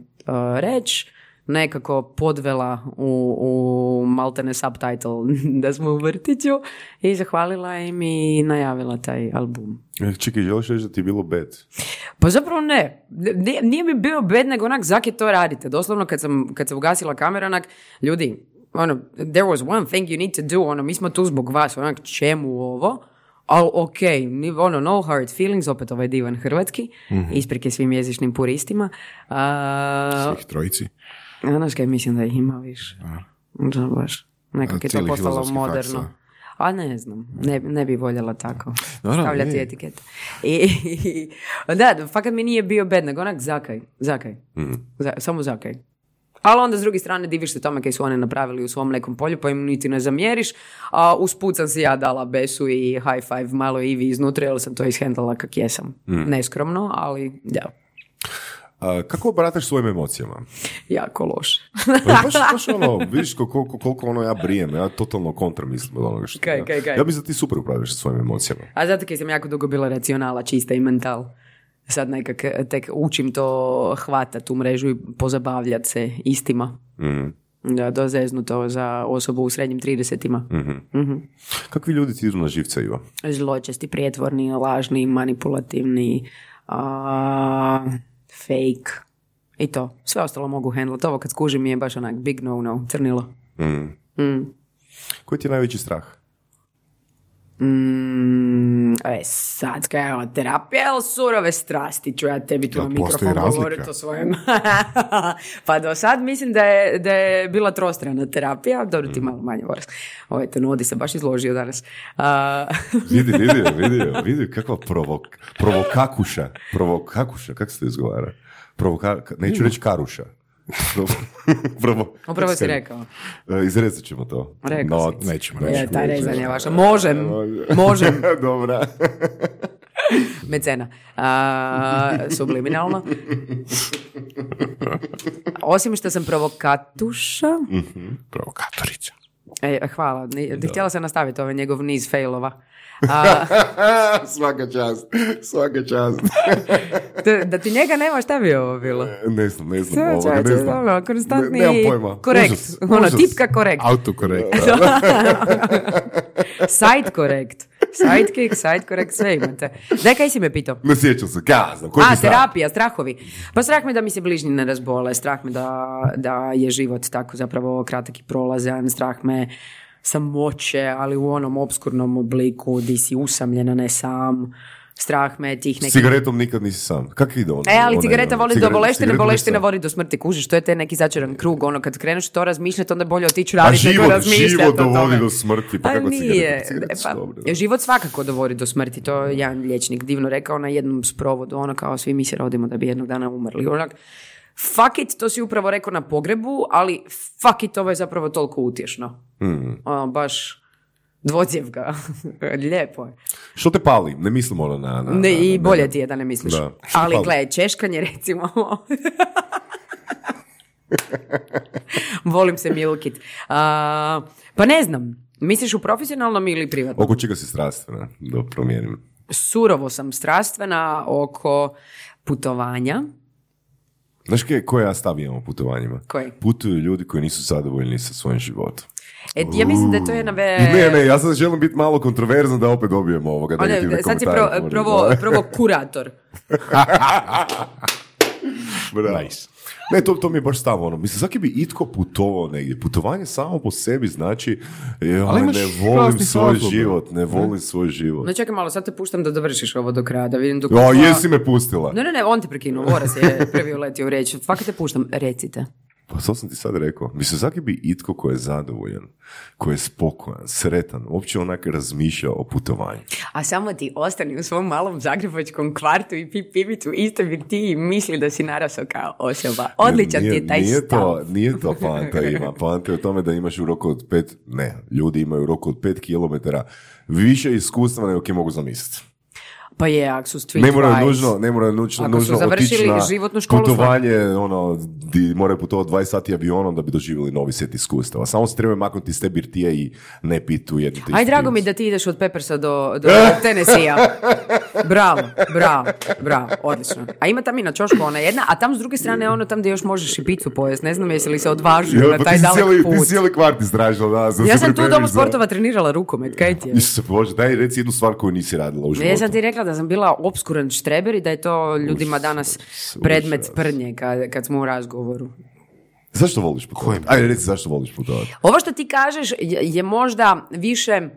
reći nekako podvela u, u maltene subtitle da smo u vrtiću i zahvalila im i najavila taj album. E, Čekaj, želiš reći da ti je bilo bad? Pa zapravo ne. Nije, nije mi bio bed, nego onak, zake to radite. Doslovno kad sam, kad se ugasila kamera, onak, ljudi, ono, there was one thing you need to do, ono, mi smo tu zbog vas, onak, čemu ovo? Ali ok, ono, no hard feelings, opet ovaj divan hrvatski, isprike svim jezičnim puristima. A, Svih trojici. Znaš kaj mislim da ih ima više. Da, baš. Nekak A je to postalo moderno. faksa. A ne znam, ne, ne bi voljela tako Naravno, stavljati etikete. I, da, da, fakat mi nije bio bed, nego onak zakaj, zakaj, Za- samo zakaj. Ali onda s druge strane diviš se tome kaj su oni napravili u svom nekom polju, pa im niti ne zamjeriš, a usput sam si ja dala besu i high five malo Ivi iznutra, jer sam to ishendala kak jesam. Neskromno, ali da, A, kako barataš svojim emocijama? jako loše. Pa baš, baš ono, vidiš ko- koliko, koliko ono ja brijem, ja totalno kontra mislim od onoga što... Kaj, kaj, kaj? Ja mislim da ti super upravljaš sa svojim emocijama. A zato kaj sam jako dugo bila racionala, čista i mental. Sad nekak tek učim to hvatat u mrežu i pozabavljat se istima. Mhm. Da, dozeznuto za osobu u srednjim 30-ima. Kakvi ljudi ti idu na živce, Iva? Zločesti, prijetvorni, lažni, manipulativni, a, fake. I to. Sve ostalo mogu handlat. Ovo kad skužim mi je baš onak big no-no, crnilo. Mhm. Koji ti je najveći strah? Mm, e sad, kaj je terapija ili surove strasti? Ću ja tebi tu na mikrofon govoriti o svojem. pa do sad mislim da je, da je bila trostrana terapija, dobro Mm. ti malo manje voras. Ovaj te nodi se baš izložio danas. A, Vidi, vidi, vidi, vidi kakva provok, provokakuša. Provokakuša, kako se to izgovara? Provoka, neću reći karuša. Provo, upravo si rekao. E, Izrezat ćemo to. Rekao No, si. Nećemo reći. Je, ta rezanja vaša. Možem, možem. Dobra. Mecena. A, subliminalno. Osim što sam provokatuša, Provokatorica. e, hvala, htjela sam nastaviti ovaj njegov niz failova. A, svaka čast, svaka čast. da, da ti njega nema, šta bi ovo bilo? Ne znam, ne znam, Sve, ovoga, ne znam. ono, konstantni Ne- nemam pojma. korekt. Užas, ono, užas. tipka korekt. Autokorekt. Side korekt. Sidekick, side korekt, sve imate. Daj, kaj si me pitao? Ne sjećam se, ja znam, koji A, terapija, strahovi. Pa strah me da mi se bližnji ne razbole, strah me da, da je život tako zapravo kratak i prolazan, strah me samoće, ali u onom obskurnom obliku di si usamljena, ne sam. Strah me tih S nekih... cigaretom nikad nisi sam. Kako ide ono? E, ali onaj, cigareta ono, voli do cigaret- boleštine, cigaretom boleštine sam. vodi do smrti. Kužiš, to je te neki začaran krug. Ono, kad kreneš to razmišljati, onda je bolje otići raditi nego razmišljati život o tome. dovodi do smrti, pa A kako nije. su pa, dobre, da. život svakako dovodi do smrti. To je jedan liječnik divno rekao na jednom sprovodu. Ono kao svi mi se rodimo da bi jednog dana umrli. Onak, fuck it, to si upravo rekao na pogrebu, ali fuck it, ovo je zapravo toliko utješno. Hmm. Ono, baš dvodzjevka. Lijepo je. Što te pali? Ne mislim ono na... na, Ne, I na- bolje na- ti je da ne misliš. Da. Ali pali? gle, češkanje recimo. Volim se milkit. A, pa ne znam, misliš u profesionalnom ili privatnom? Oko čega si strastvena? Da promijenim. Surovo sam strastvena oko putovanja. Znaš kaj, koje ja stav imam u putovanjima? Koji? Putuju ljudi koji nisu zadovoljni sa svojim životom. E, ja mislim da je to jedna... Ve... Ne, ne, ja sad želim biti malo kontroverzan da opet dobijemo ovoga O ne, negativne sad si pro, prvo, prvo kurator. Bravo. Nice. Ne, to, to mi je baš stav, ono. Mislim, svaki bi itko putovao negdje. Putovanje samo po sebi znači, joj, Ali imaš ne volim svoj razlog, život, ne volim svoj život. No čekaj malo, sad te puštam da dovršiš ovo do kraja, da vidim dok... O, jesi me pustila. Ne, ne, ne, on te prekinuo, Voras je prvi uletio u reći. Fakat te puštam, recite. Pa to sam ti sad rekao. Mislim, svaki bi itko ko je zadovoljan, ko je spokojan, sretan, uopće onak razmišljao o putovanju. A samo ti ostani u svom malom zagrebačkom kvartu i pi pivicu, isto bi ti misli da si narasao kao osoba. Odličan ti je taj nije stav. To, nije to poanta ima. Poanta je u tome da imaš u roku od pet, ne, ljudi imaju u roku od pet kilometara više iskustva nego ki mogu zamisliti. Pa je, ako su. Ne moraju nužno, ne moraju nužno, Ako su nužno završili otići na životnu školu, putovanje, ono, di moraju putovati 20 sati avionom da bi doživjeli novi set iskustava. Samo se treba maknuti iz te birtije i ne piti u jednu Aj, drago mi da ti ideš od Peppersa do, do Tennessee-a. Bravo, bravo, bravo, odlično. A ima tam i na čošku ona jedna, a tam s druge strane ono tam gdje još možeš i picu pojest. Ne znam jesi li se odvažio Jel, na pa taj dalek cijeli, put. Ti si cijeli kvart istražila, da, Ja sam tu u domu sportova trenirala rukomet, kaj ti je? Bože, daj reci jednu stvar koju nisi radila u životu. Ja sam ti rekla da sam bila obskuran štreber i da je to ljudima danas predmet sprdnje kad, kad smo u razgovoru. Zašto voliš putovati? Ajde, reci zašto voliš putovati. Ovo što ti kažeš je, je možda više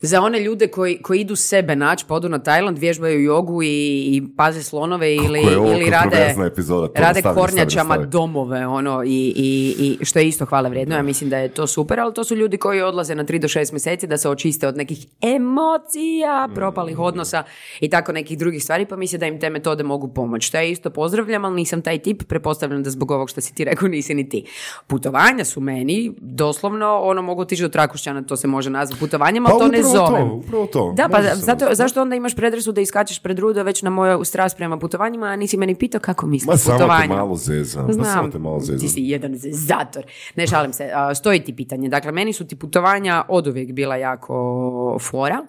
za one ljude koji, koji idu sebe naći, pa odu na Tajland, vježbaju jogu i, i paze slonove ili, je ovo ili rade, epizoda, to rade nastavi, kornjačama nastavi. domove, ono, i, i, i što je isto hvale vrijedno. Ja mislim da je to super, ali to su ljudi koji odlaze na 3 do 6 mjeseci da se očiste od nekih emocija, propalih odnosa i tako nekih drugih stvari, pa mislim da im te metode mogu pomoći. To ja isto pozdravljam, ali nisam taj tip, prepostavljam da zbog ovog što si ti rekao nisi ni ti. Putovanja su meni, doslovno, ono mogu otići do Trakušćana, to se može nazvati putovanjem, ali Pa to ne upravo to, zovem. upravo to. Da, pa zato, zašto onda imaš predrasu da iskačeš pred rudo već na moju strast prema putovanjima, a nisi meni pitao kako misliš Ma samo te malo zezam, ma samo te malo ti zezam. si jedan zezator. Ne šalim se, stoji ti pitanje. Dakle, meni su ti putovanja oduvijek bila jako fora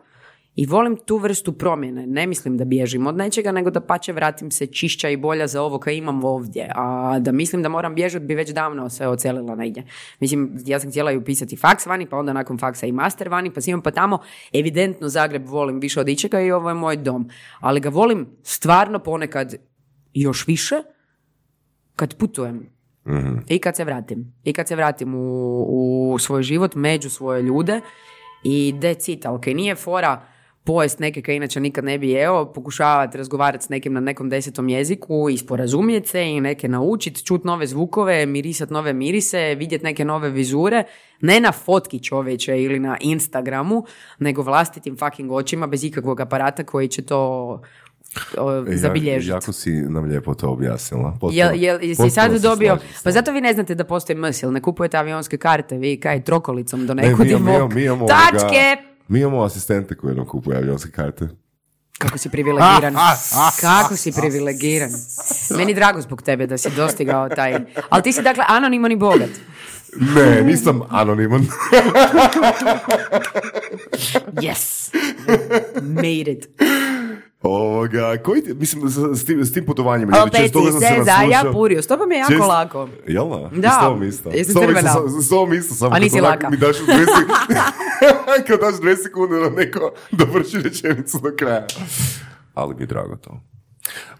i volim tu vrstu promjene. Ne mislim da bježim od nečega, nego da pače vratim se čišća i bolja za ovo kaj imam ovdje. A da mislim da moram bježati bi već davno se ocelila negdje. Mislim, ja sam htjela i upisati faks vani, pa onda nakon faksa i master vani, pa simam pa tamo. Evidentno Zagreb volim više od ičega i ovo je moj dom. Ali ga volim stvarno ponekad još više kad putujem. I kad se vratim. I kad se vratim u, u svoj život, među svoje ljude i decit, ali kaj nije fora pojest neke kaj inače nikad ne bi jeo, pokušavati razgovarati s nekim na nekom desetom jeziku i sporazumjeti se i neke naučiti, čut nove zvukove, mirisat nove mirise, vidjeti neke nove vizure, ne na fotki čoveče ili na Instagramu, nego vlastitim fucking očima bez ikakvog aparata koji će to Ja- zabilježiti. Jako si nam lijepo to objasnila. Potpuno- Jel, jel, jesi sad dobio, pa zato vi ne znate da postoji ms, jel ne kupujete avionske karte, vi kaj trokolicom do Ne, nekud mi, imamo- mi imamo Tačke! ovoga- mi imamo asistente koji nam kupuju avionske karte. Kako si privilegiran. Kako si privilegiran. Meni drago zbog tebe da si dostigao taj... Ali ti si dakle anoniman i bogat. Ne, nisam anoniman. Yes! Made it. Ovoga, koji ti, mislim, s, s tim, s tim putovanjima. Opet toga sam se naslušao. zajapurio. S tobom je jako Često- lako. Jel da? Da. S tobom isto. Jesi crvena? s tobom isto, samo A nisi kad onako laka. mi daš sekunde, kad daš dve sekunde da neko dovrši rečenicu do kraja. Ali mi drago to.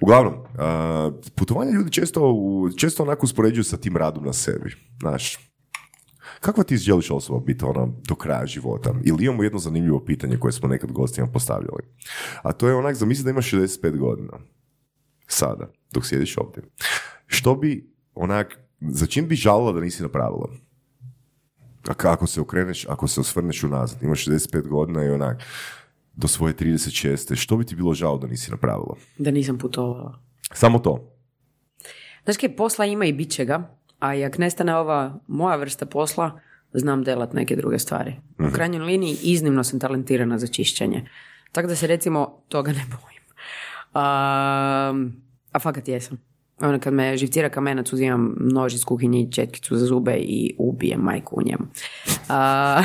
Uglavnom, a, putovanja ljudi često, u- često onako uspoređuju sa tim radom na sebi. Znaš, kakva ti želiš osoba biti ona do kraja života? Ili imamo jedno zanimljivo pitanje koje smo nekad gostima postavljali. A to je onak, zamisli da imaš 65 godina. Sada, dok sjediš ovdje. Što bi onak, za čim bi žalila da nisi napravila? A kako se okreneš, ako se osvrneš unazad, imaš 65 godina i onak, do svoje 36. Što bi ti bilo žao da nisi napravila? Da nisam putovala. Samo to. Znaš kaj, posla ima i bit će ga, a i ak nestane ova moja vrsta posla, znam delat neke druge stvari. U krajnjoj liniji iznimno sam talentirana za čišćenje. Tako da se recimo toga ne bojim. A fakat jesam. Ono kad me živcira kamenac uzimam nož iz kuhinje i četkicu za zube i ubijem majku u njemu. A,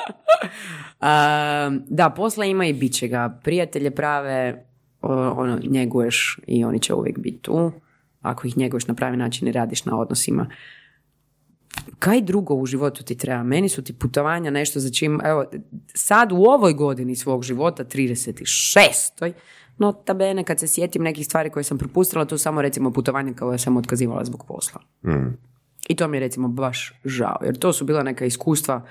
a, da, posla ima i bit će ga. Prijatelje prave, ono, njeguješ i oni će uvijek biti tu. Ako ih njeguješ na pravi način i radiš na odnosima. kaj drugo u životu ti treba? Meni su ti putovanja nešto za čim, evo, sad u ovoj godini svog života, 36. No, tabene, kad se sjetim nekih stvari koje sam propustila, tu samo recimo putovanje koje sam otkazivala zbog posla. I to mi je recimo baš žao, jer to su bila neka iskustva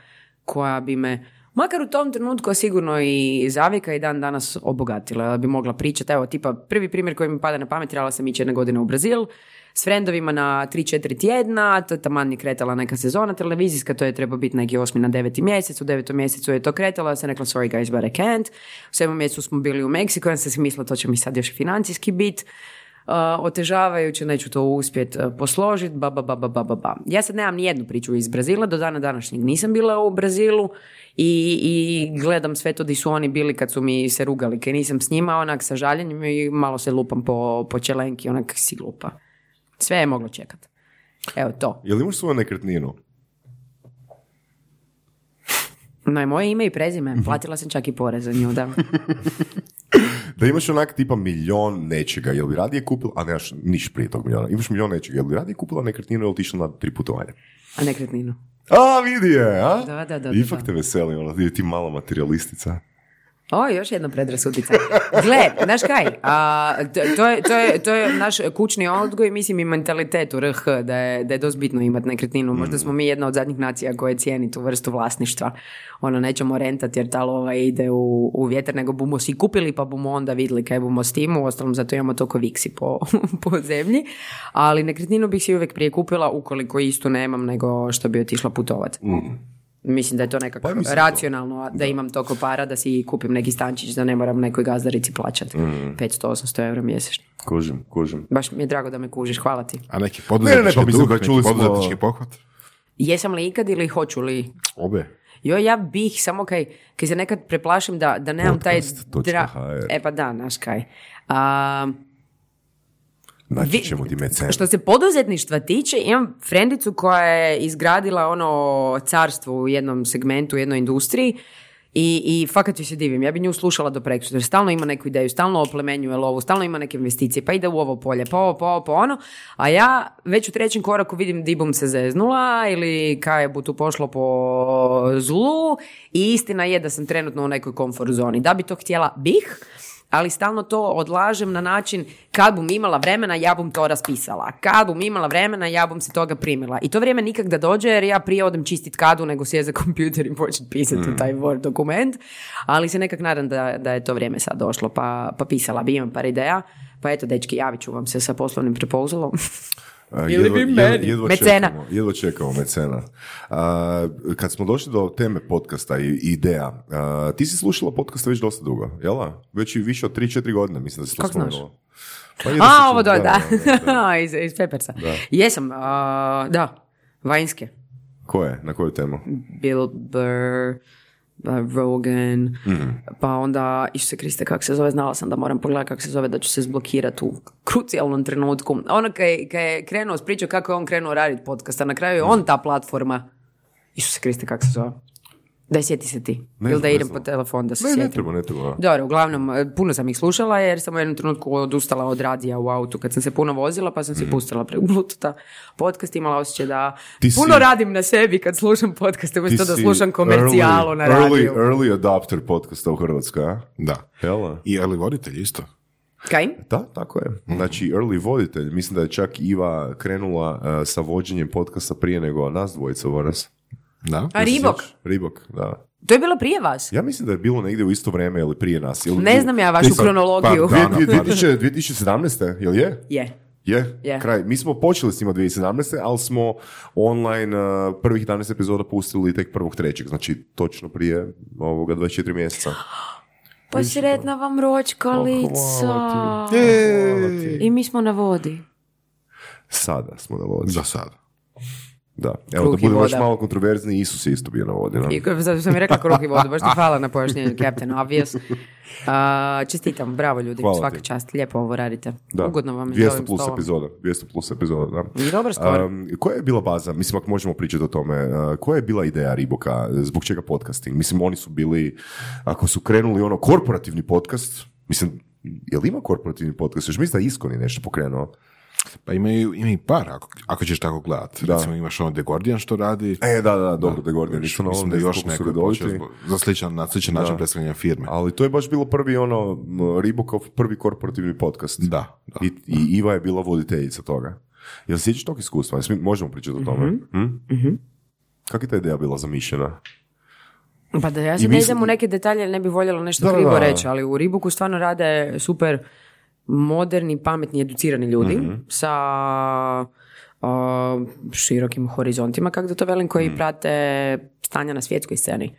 koja bi me, makar u tom trenutku sigurno i zavika i dan danas obogatila, da bi mogla pričati. Evo, tipa, prvi primjer koji mi pada na pamet, trebala sam ići jedne godine u Brazil, s frendovima na 3-4 tjedna, to je taman kretala neka sezona televizijska, to je treba biti neki osmi na deveti mjesec, u devetom mjesecu je to kretalo, ja sam rekla sorry guys but I can't, u sedmom mjesecu smo bili u Meksiku, ja sam si mislila to će mi sad još financijski biti, Uh, otežavajuće, neću to uspjet uh, posložiti, ba, ba, ba, ba, ba, ba. Ja sad nemam ni jednu priču iz Brazila, do dana današnjeg nisam bila u Brazilu i, i gledam sve to di su oni bili kad su mi se rugali, kad nisam s njima, onak sa žaljenjem i malo se lupam po, po čelenki, onak si glupa. Sve je moglo čekat. Evo to. Jel imaš svoju nekretninu? No je moje ime i prezime. Platila sam čak i porez za nju, da. Da imaš onak tipa milion nečega, jel bi radije kupila, a nemaš niš prije tog miliona, imaš milion nečega, jel bi radije kupila nekretninu ili ti išla na tri putovanja? A nekretninu. A, vidi je, a? Da, da, da, Ipak da. te veseli, ono, ti, ti mala materialistica. O, još jedna predrasudica. Gle, znaš kaj, a, to, to, je, to, je, to je naš kućni odgoj, mislim i mentalitet u RH, da je, da je dosta bitno imati nekretninu. Možda smo mi jedna od zadnjih nacija koje cijeni tu vrstu vlasništva. Ono, nećemo rentati jer ta lova ide u, u vjetar, nego bumo si kupili pa bumo onda vidjeli kaj bumo s tim. Uostalom, zato imamo toliko viksi po, po zemlji. Ali nekretninu bih si uvijek prije kupila ukoliko istu nemam nego što bi otišla putovat. Mislim da je to nekako Pa racionalno da, imam toliko para da si kupim neki stančić da ne moram nekoj gazdarici plaćati Mm. 500-800 eura mjesečno. Kužim, kužim. Baš mi je drago da me kužiš, hvala ti. A neki Ne, poduzetnički ne, mislim duh, da neki čuli smo- poduzetnički pohvat? Jesam li ikad ili hoću li? Obe. Jo, ja bih, samo kaj, kaj se nekad preplašim da, da nemam taj... Podcast.hr. E pa da, naš kaj. A, Naći ćemo ti. Što se poduzetništva tiče, imam frendicu koja je izgradila ono carstvo u jednom segmentu, u jednoj industriji i, i fakat joj se divim. Ja bi nju slušala do preksutra. jer Stalno ima neku ideju, stalno oplemenjuje lovu, stalno ima neke investicije, pa ide u ovo polje, pa ovo, pa ovo, pa ono. A ja već u trećem koraku vidim di bum se zeznula ili kaj je bu tu pošlo po zlu i istina je da sam trenutno u nekoj komfort zoni. Da bi to htjela bih, ali stalno to odlažem na način kad bum imala vremena, ja bum to raspisala. Kad bum imala vremena, ja bum se toga primila. I to vrijeme nikak da dođe jer ja prije odem čistit kadu nego sjest za kompjuter i počet pisati u taj Word dokument. Ali se nekak nadam da, da je to vrijeme sad došlo, pa, pa pisala bi, imam par ideja. Pa eto, dečki, javit ću vam se sa poslovnim propozalom. Ili jedva- bi meni. jedva Mecena. Čekamo, jedva čekamo mecena. A, kad smo došli do teme podcasta i ideja, a, ti si slušala podcasta već dosta dugo, jel? da? Već i više od 3-4 godine, mislim da si to Kako znaš? spomenula. Pa jedva A, ovo da, da. da, da. iz, iz Peppersa. Jesam, a, da, vanjske. Koje? Na koju temu? Bill Burr, Rogan, pa onda, Isuse Kriste, kako se zove, znala sam da moram pogledati kako se zove, da ću se zblokirati u krucijalnom trenutku. Ono kad je, kad je krenuo s pričom kako je on krenuo raditi podcast, a na kraju je on ta platforma. Isuse Kriste, kako se zove? Daj, sjeti se ti. Ne Ili da ne idem po telefon da se Ne, ne sjetim. treba, ne treba. Dobro, uglavnom, e, puno sam ih slušala jer sam u jednom trenutku odustala od radija u autu kad sam se puno vozila pa sam si pustila preko Bluetootha podcast, imala osjećaj da Mhm. Ti si- puno radim na sebi kad slušam podcaste umjesto da si slušam komercijalu early- na radiju. Early, early adopter podcasta u Hrvatskoj, a? Da. Jel? da? I ali voditelj isto. Kaj? Da, tako je. Znači, early voditelj. Mislim da je čak Iva krenula uh, sa vođenjem podcasta prije nego nas dvojica voras. Da. A Ribok? Ribok, da. To je bilo prije vas? Ja mislim da je bilo negdje u isto vrijeme ili prije nas. Ili, Ne znam ja vašu Mislim, kronologiju. pa, da. Dvije- dvije- 2000 2017. Jel je? Je. Je, Je. kraj. Mi smo počeli s njima 2017. ali smo online uh, prvih 11 epizoda pustili tek prvog trećeg, znači točno prije ovoga 24 mjeseca. Pa sretna vam ročkalica. Hvala I mi smo na vodi. Sada smo na vodi. Za sad. Da. Evo, Kruh da budemo još malo kontroverzni, Isus je isto bio na vodi. I zato sam mi rekla kruh i vodu, baš ti hvala na pojašnjenju, Captain Obvious. A, čestitam, bravo ljudi, Hvala svaka ti. čast, lijepo ovo radite. Da. Ugodno vam je 200 za ovim plus stolom. epizoda. 200 plus epizoda, da. I dobar skor. Um, koja je bila baza, mislim ako možemo pričati o tome, uh, koja je bila ideja Riboka, zbog čega podcasting? Mislim oni su bili, ako su krenuli ono korporativni podcast, mislim, je li ima korporativni podcast? Još mislim da je Iskoni nešto pokrenuo. Pa imaju, ima i par, ako, ako ćeš tako gledat. Da. Recimo imaš ono The Guardian što radi. E, da, da, dobro, The Guardian, nisam na Mislim da ne još neko zbog- za sličan, na sličan način predstavljanja firme. Ali to je baš bilo prvi ono, Ribokov prvi korporativni podcast. Da, da. I, I Iva je bila voditeljica toga. Jel sjećaš tog iskustva? Možemo pričati o tome. Hm? Kako je ta ideja bila zamišljena? Pa da ja sad ne mislim- idem u neke detalje, ne bi voljela nešto Da, da, krivo da. reći, ali u Ribuku stvarno rade super moderni, pametni, educirani ljudi Mhm. sa a, širokim horizontima, kako da to velim, koji prate stanja na svjetskoj sceni.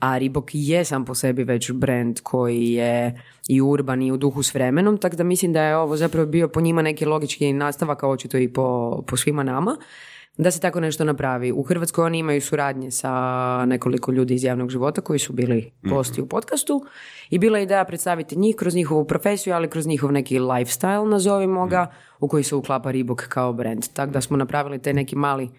A Ribok je sam po sebi već brand koji je i urban i u duhu s vremenom, tako da mislim da je ovo zapravo bio po njima neki logički nastavak, a očito i po, po svima nama da se tako nešto napravi. U Hrvatskoj oni imaju suradnje sa nekoliko ljudi iz javnog života koji su bili gosti u podcastu i bila je ideja predstaviti njih kroz njihovu profesiju, ali kroz njihov neki lifestyle, nazovimo ga, u koji se uklapa Reebok kao brand. Tako da smo napravili taj neki mali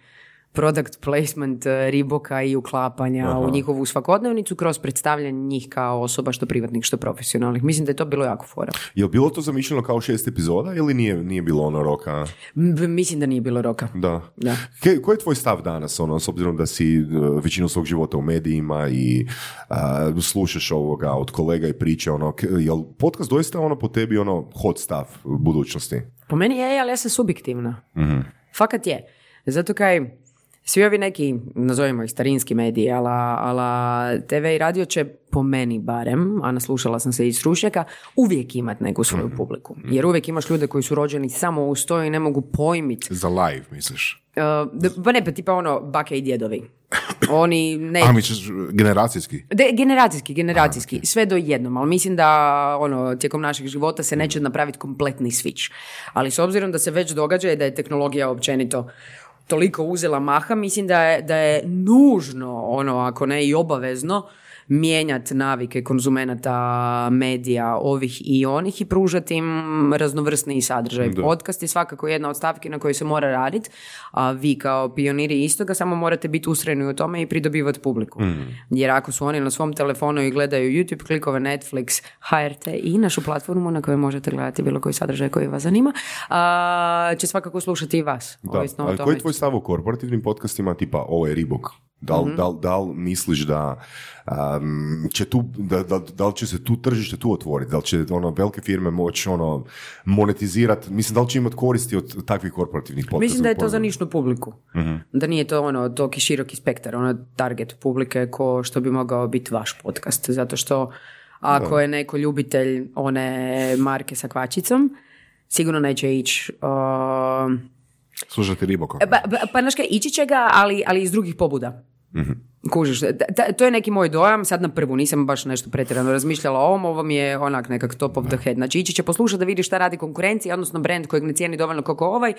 product placement eh, Riboka i uklapanja u njihovu svakodnevnicu kroz predstavljanje njih kao osoba što privatnih, što profesionalnih. Mislim da je to bilo jako fora. Je bilo to zamišljeno kao šest epizoda ili nije, nije bilo ono roka? M- Mislim da nije bilo roka. Da. Da. Ke, koji je tvoj stav danas, ono, s obzirom da si uh, većinu svog života u medijima i uh, slušaš ovoga od kolega i priče, ono, k- jel podcast doista ono po tebi ono hot stav budućnosti? Po meni je, ali ja sam subjektivna. Fakat je. Zato kaj svi ovi neki, nazovimo ih starinski mediji, ala, ala TV i radio će po meni barem, a naslušala sam se i stručnjaka, uvijek imat neku svoju publiku. Jer uvijek imaš ljude koji su rođeni samo uz to i ne mogu pojmit. Za live, misliš? Uh, pa ne, pa tipa ono, bake i djedovi. Oni ne... A, misliš generacijski? De, generacijski, generacijski, sve do jednom, ali mislim da ono, tijekom našeg života se neće napraviti kompletni switch. Ali s obzirom da se već događa i da je tehnologija općenito toliko uzela maha, mislim da je, da je nužno, ono, ako ne i obavezno, mijenjati navike konzumenata medija ovih i onih i pružati im raznovrsni sadržaj. Podcast je svakako jedna od stavki na kojoj se mora raditi, a vi kao pioniri istoga samo morate biti ustrajni u tome i pridobivati publiku. Jer ako su oni na svom telefonu i gledaju YouTube klikove, Netflix, HRT i našu platformu na kojoj možete gledati bilo koji sadržaj koji vas zanima, a, će svakako slušati i vas. Da. Ovisno o Ali tome. koji je tvoj stav o korporativnim podcastima tipa ovo je Ribok? Da li, da li- da li misliš da, um, će tu, da, da, da li će se tu tržište tu otvoriti? Da li će ono, velike firme moći ono, monetizirati? Mislim, da li će imati koristi od takvih korporativnih podcasta? Mislim da je to za nišnu publiku. Da nije to ono toki široki spektar, ono target publike ko što bi mogao biti vaš podcast. Zato što ako je neko ljubitelj one marke sa kvačicom, sigurno neće ići uh, Slušati Riboko. Pa, pa, pa znaš kaj, ići će ga, ali, ali iz drugih pobuda. Kužiš, to je neki moj dojam, sad na prvu nisam baš nešto pretjerano razmišljala o ovom, ovo mi je onak nekak top of the head. Znači ići će poslušati da vidi šta radi konkurencija, odnosno brand kojeg ne cijeni dovoljno kako ovaj,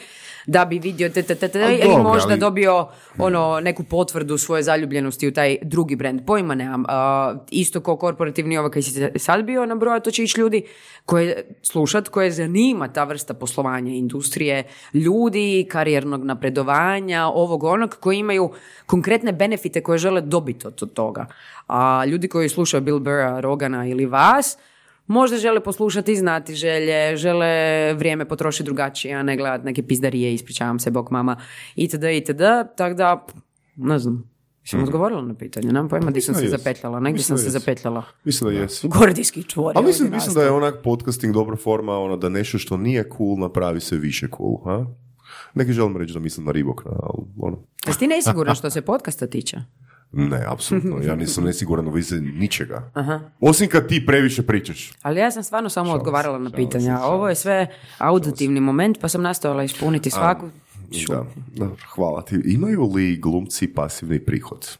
da bi vidio te, te, te, te, ili dobro, možda ali- dobio ono, neku potvrdu svoje zaljubljenosti u taj drugi brand. Pojma nemam. A, isto kao korporativni ovo koji si sad bio nabroja, to će ići ljudi koje slušat, koje zanima ta vrsta poslovanja industrije, ljudi, karijernog napredovanja, ovog onog, koji imaju konkretne benefite koje žele dobiti od toga. A ljudi koji slušaju Bill Burra, Rogana ili vas, možda žele poslušati i znati želje, žele vrijeme potrošiti drugačije, a ne gledati neke pizdarije, ispričavam se, bok mama, itd., itd., tako da, ne znam, sam odgovorila na pitanje, nemam pojma di sam se da jes. zapetljala, negdje sam se zapetljala. Mislim da jesi. Gordijski čvor. Ali mislim, mislim da je onak podcasting dobra forma, ono, da nešto što nije cool napravi se više cool. Ha? Neki želim reći da mislim na Ribok, ali ono, Jesi ti nesiguran što se podcasta tiče? Ne, apsolutno, ja nisam nesiguran u vize ničega. Osim kad ti previše pričaš. Ali ja sam stvarno samo odgovarala na pitanja. šalim Ovo je sve auditivni moment, pa sam nastojala ispuniti svaku. Da, da, hvala ti. Imaju li glumci pasivni prihod?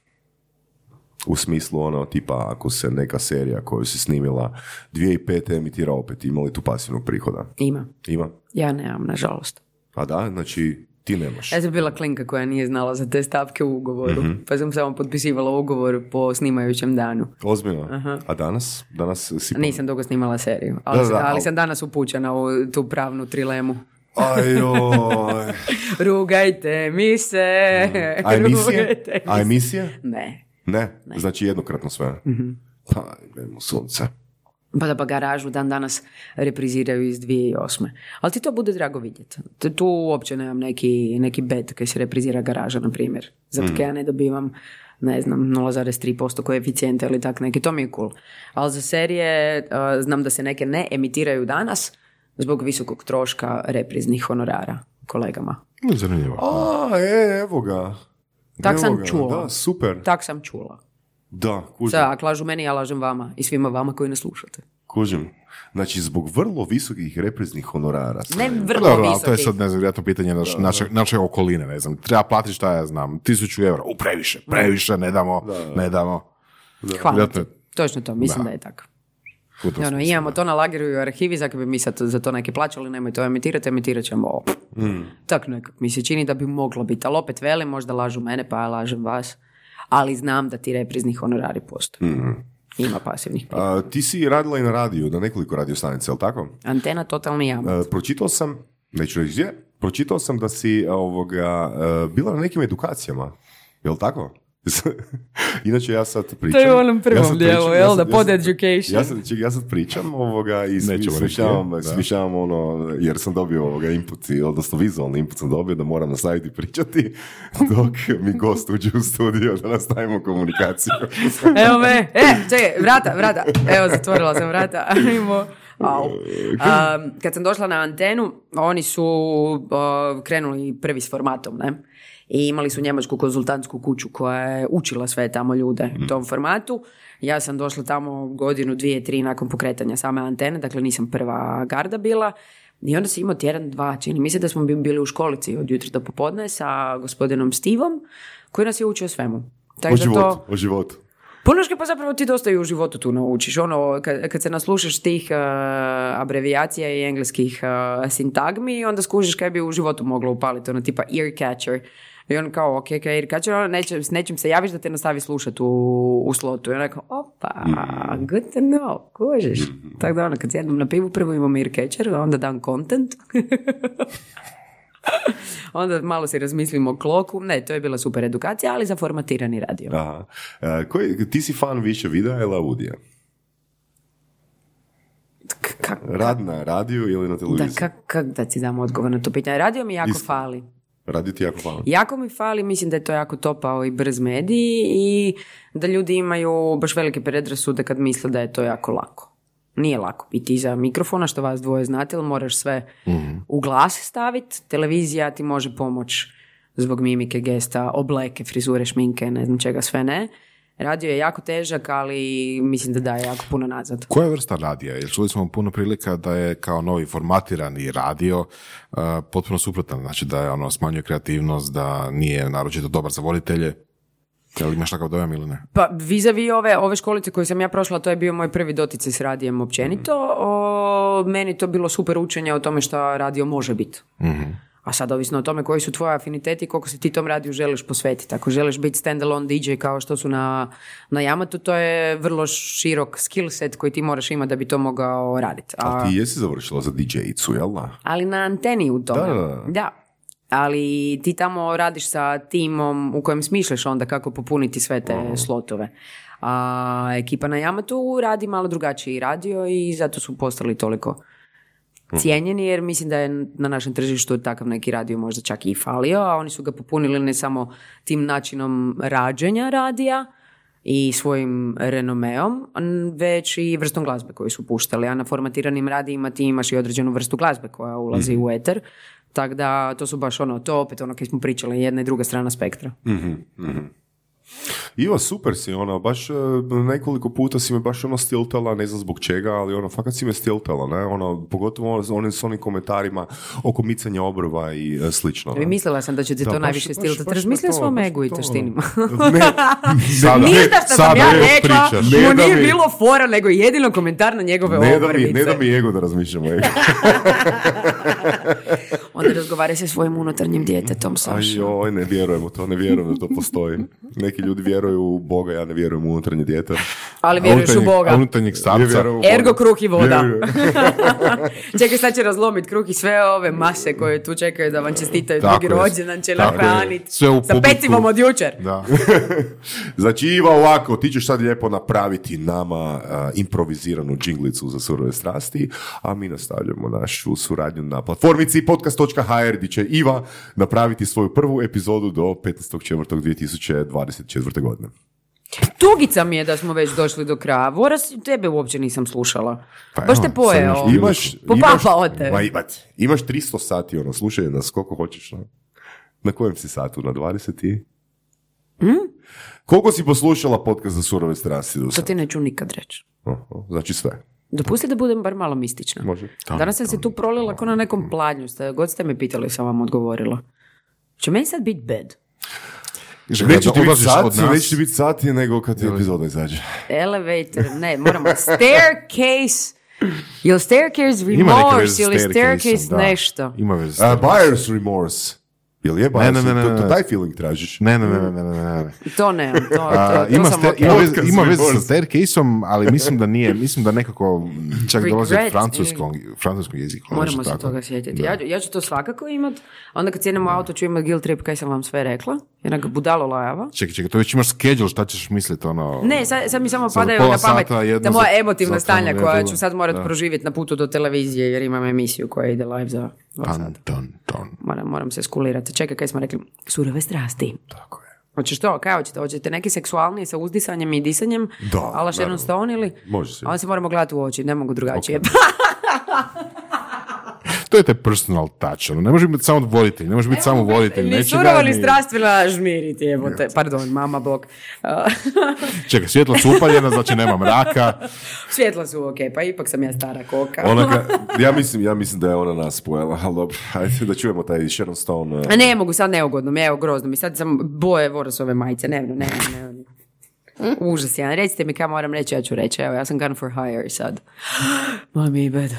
U smislu ono, tipa ako se neka serija koju si snimila 2005. emitira opet, ima li tu pasivnog prihoda? Ima. Ima. Ja nemam, nažalost. A da, znači ti nemaš. Ja sam bila klinka koja nije znala za te stavke u ugovoru, Mhm. pa sam samo potpisivala ugovor po snimajućem danu. Ozbiljno. A danas? Danas si... Nisam dugo snimala seriju, ali, Da, da, sam- ali ali- sam danas upućena u tu pravnu trilemu. Ajoj. Rugajte mi se, A emisije? A se. emisije? Ne. Ne. Znači jednokratno sve. Pa, idemo sunce. Pa da pa garažu dan danas repriziraju iz 2008. Ali ti to bude drago vidjeti. Tu- uopće nemam neki, neki bet kad se reprizira garaža, na primjer. Zato kad ja ne dobivam ne znam, 0,3% koeficijenta ili tak neki, to mi je cool. Ali za serije uh, znam da se neke ne emitiraju danas zbog visokog troška repriznih honorara kolegama. Zanimljivo. A, e, evo ga. Tak Evo sam ga. čula. Da, super. Tak sam čula. Da, kužim. Sad, ako lažu meni, ja lažem vama i svima vama koji ne slušate. Kužim. Znači, zbog vrlo visokih repriznih honorara. Ne vrlo Dobro, ali visoki. to je sad, ne znam, vjerojatno pitanje naš, naše, naše okoline, ne znam. Treba platiti šta ja znam, tisuću eura. U, previše, previše, ne damo, ne damo. Hvala ti. Točno to, mislim Da. da, je tako. Ono, imamo da. to na lageru i u arhivi, zato bi mi sad za to neki plaćali, nemoj to emitirati, emitirat ćemo ovo. Mm. Tak nekak mi se čini da bi moglo biti, ali opet velim, možda lažu mene, pa ja lažem vas, ali znam da ti reprizni honorari postoje. Ima pasivnih prihoda. Ti si radila i na radiju, na nekoliko radio stanica, jel tako? Antena totalni jamac. E, pročitao sam, neću reći gdje, pročitao sam da si ovoga, e, bila na nekim edukacijama, jel tako? Inače ja sad pričam. To je u onom prvom ja dijelu, jel ja da, pod education. Ja sad, ja sad pričam ovoga i smišljavam, smišljavam ono, jer sam dobio ovoga input, odnosno vizualni input sam dobio da moram nastaviti pričati dok mi gost uđe u studio da nastavimo komunikaciju. Evo me, e, čekaj, vrata, vrata. Evo, zatvorila sam vrata. Ajmo. Um, kad sam došla na antenu, oni su uh, krenuli prvi s formatom, ne? I imali su njemačku konzultantsku kuću koja je učila sve tamo ljude u tom formatu. Ja sam došla tamo godinu, dvije, tri nakon pokretanja same antene, dakle nisam prva garda bila. I onda sam imao tjedan, dva, čini mi se da smo bi- bili u školici od jutra do popodne sa gospodinom Stivom, koji nas je učio svemu. Tako O životu, to- o životu. Punoške pa zapravo ti dosta i u životu tu naučiš. Ono, kad, kad se naslušaš tih uh, abrevijacija i engleskih uh, sintagmi, onda skužiš kaj bi u životu moglo upaliti, ono tipa ear catcher. I on kao, ok, kaj ear catcher, ono, neće, s nečim se javiš da te nastavi slušati u, u slotu. I on kao, opa, good to know, kužiš. Tako da ono, kad sjednem na pivu, prvo imam ear catcher, onda dam content. onda malo si razmislimo o kloku. Ne, to je bila super edukacija, ali za formatirani radio. Aha. E, koji, ti si fan više videa ili audija? K- kak- Rad na radiju ili na Da, televiziji? kak, kak da ti dam odgovor na to pitanje? Radio mi jako Isto. fali. Radio ti jako hvala. Jako mi fali, mislim da je to jako topao i brz medij i da ljudi imaju baš velike predrasude kad misle da je to jako lako. Nije lako biti iza mikrofona, što vas dvoje znate, ali moraš sve u glas staviti. Televizija ti može pomoć zbog mimike, gesta, obleke, frizure, šminke, ne znam čega sve ne. Radio je jako težak, ali mislim da daje jako puno nazad. Koja vrsta radija? Jer čuli smo puno prilika da je kao novi formatirani radio uh, potpuno suprotan. Znači da je ono smanjuje kreativnost, da nije naročito dobar za voditelje. Jel imaš takav dojam ili ne? Pa vizavi ove, ove školice koje sam ja prošla, to je bio moj prvi doticaj s radijem općenito. O, meni to bilo super učenje o tome što radio može biti. A sad ovisno o tome koji su tvoji afiniteti i koliko se ti tom radiju želiš posvetiti. Ako želiš biti standalone DJ kao što su na, na Yamatu, to je vrlo širok skill set koji ti moraš imati da bi to mogao raditi. A ti jesi završila za DJ-icu, jel da? Ali na anteni u tome. Da, da, da. Ali ti tamo radiš sa timom u kojem smišljaš onda kako popuniti sve te slotove. A ekipa na Yamatu radi malo drugačiji radio i zato su postali toliko cijenjeni jer mislim da je na našem tržištu takav neki radio možda čak i falio, a oni su ga popunili ne samo tim načinom rađenja radija i svojim renomeom, već i vrstom glazbe koju su puštali. A na formatiranim radijima ti imaš i određenu vrstu glazbe koja ulazi u eter. Tako da to su baš ono, to opet ono kad smo pričali, jedna i druga strana spektra. Iva, super si, ono, baš e, nekoliko puta si me baš ono stiltala, ne znam zbog čega, ali ono, fakat si me stiltala, ne, ono, pogotovo ono, s onim, s onim komentarima oko micanja obrva i e, slično. ne. Mislila sam da će ti Da, to baš- najviše stiltati. baš Razmisli o me to, svom baš egu me i taštinima. Ne, Sada, Ništa što sam ja rekla, mu nije mi- bilo fora, nego jedino komentar na njegove ne, da mi, obrvice. ne da mi ego da razmišljamo. Onda raz- razgovaraj sa svojim unutarnjim djetetom, Aj Saša. joj, ne vjerujem u to, ne vjerujem da to postoji. Neki ljudi vjeruju u Boga, ja ne vjerujem u unutarnje dijete. Ali vjeruješ u Boga. Unutarnjeg starca. Ergo kruh i voda. Čekaj, sad će razlomit kruh i sve ove mase koje tu čekaju da vam čestitaju Tako drugi rođendan će nahraniti. Sve u Sa pecivom od jučer. Da. Znači Iva ovako, ti ćeš sad lijepo napraviti nama improviziranu džinglicu za surove strasti, a mi nastavljamo našu suradnju na platformici podcast.hr gdje će Iva napraviti svoju prvu epizodu do 15.4.2024. godine. Tugica mi je da smo već došli do kraja. Voras, tebe uopće nisam slušala. Baš te pojeo. imaš Imaš, Popapao te. Ma, ima- imaš 300 sati, ono, slušaj nas koliko hoćeš. no. Na kojem si satu? Na 20 i? Koliko si poslušala podcast za surove strasti To ti neću nikad reći. Znači sve. Dopusti da budem bar malo mistična. Može. Danas sam se tu prolila kao na nekom pladnju. Ste, god ste me pitali, sam vam odgovorila. Će meni sad biti bed? Kaže, Neće ti biti sati, neće ti biti sati nego kad ti epizoda izađe. Elevator, ne, moramo. Staircase. Jel staircase remorse ili staircase da. nešto? Ima A, staircase. buyer's remorse. Jel je buyer's? ne, ne, ne, To, to ne. taj feeling tražiš. Ne, ne, ne, ne, ne, ne, ne. To ne, to, to, to ima, sam ok. ima, Podcast ima veze sa staircase-om, ali mislim da nije, mislim da nekako čak dolazi od Regret francuskog, francuskog jezika. Moramo se tako. toga sjetiti. Ja, ja ću to svakako imat. Onda kad sjednem u auto ću imat guilt trip kaj sam vam sve rekla. Jednak budalo lajava. Čekaj, čekaj, to već imaš schedule, šta ćeš misliti, ono... Ne, sad, sad mi samo padaju na pamet sata, da moja emotivna stanja koja ću sad morat proživjeti na putu do televizije jer imam emisiju koja ide live za tan, tan. Moram, moram se skulirati. Čekaj, kaj smo rekli? Surove strasti. Tako je. Hoćeš to? Kaj hoćete? Hoćete neki seksualniji sa uzdisanjem i disanjem? Da, Ala Sharon naravno. Stone ili? Može se. Onda se moramo gledati u oči, ne mogu drugačije. To je taj personal touch, ono, ne može biti samo voditelj, ne može biti samo voditelj, Ni surovo, ni strastvena žmiriti, jebote. Pardon, mama bog. Čekaj, svjetla su upaljena, znači nemam raka. Svjetla su ok, pa ipak sam ja stara koka. Ona ka- ja, mislim, ja mislim da je ona nas pojela, ali dobro, ajde da čujemo taj Sharon Stone. uh, A ne mogu, sad neugodno mi, evo grozno mi, sad sam boje Vorosove majice, ne, ne, ne, ne. Užas jedan, recite mi kaj moram reći, ja ću reći, evo, ja sam gun for hire sad. Mami, bed.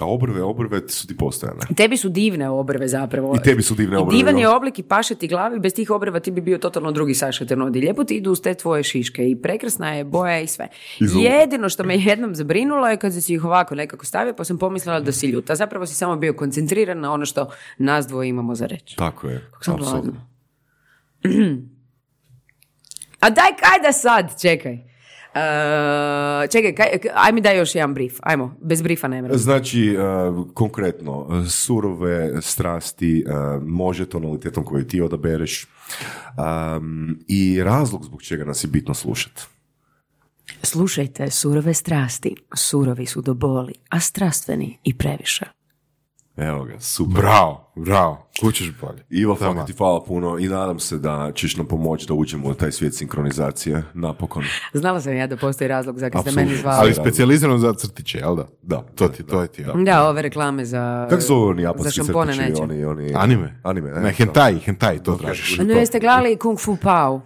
A obrve, obrve su ti postojane. Tebi su divne obrve zapravo. I tebi su divne obrve, I divan je oblik i paše ti glavi, bez tih obrva ti bi bio totalno drugi Saša Ternodi. Lijepo ti idu uz te tvoje šiške i prekrasna je boja i sve. I. Jedino što me jednom zabrinulo je kad si ih ovako nekako stavio, pa sam pomislila da si ljuta. Zapravo si samo bio koncentriran na ono što nas dvoje imamo za reći. Tako je. apsolutno. A daj kaj da sad, čekaj. Uh, čekaj, kaj, aj mi daj još jedan brief. Ajmo, bez brifa ne mrem. Znači, uh, konkretno, surove strasti uh, može tonalitetom koji ti odabereš um, i razlog zbog čega nas je bitno slušati. Slušajte surove strasti. Surovi su do boli, a strastveni i previše. Evo ga, super. Bravo, bravo, kućeš bolje. Ivo, fakat ti hvala puno i nadam se da ćeš nam pomoći da uđemo u taj svijet sinkronizacije napokon. Znala sam ja da postoji razlog za kad ste meni zvali. Ali specijalizirano za crtiće, jel da? Da, To da, ti, da, to je ti, jel? Da, ove reklame za... Kako su oni japanski crtići? neće. Oni, oni... Anime? Anime, e, Ne, hentai, hentai, to tražiš. Ne, jeste gledali Kung Fu Pao?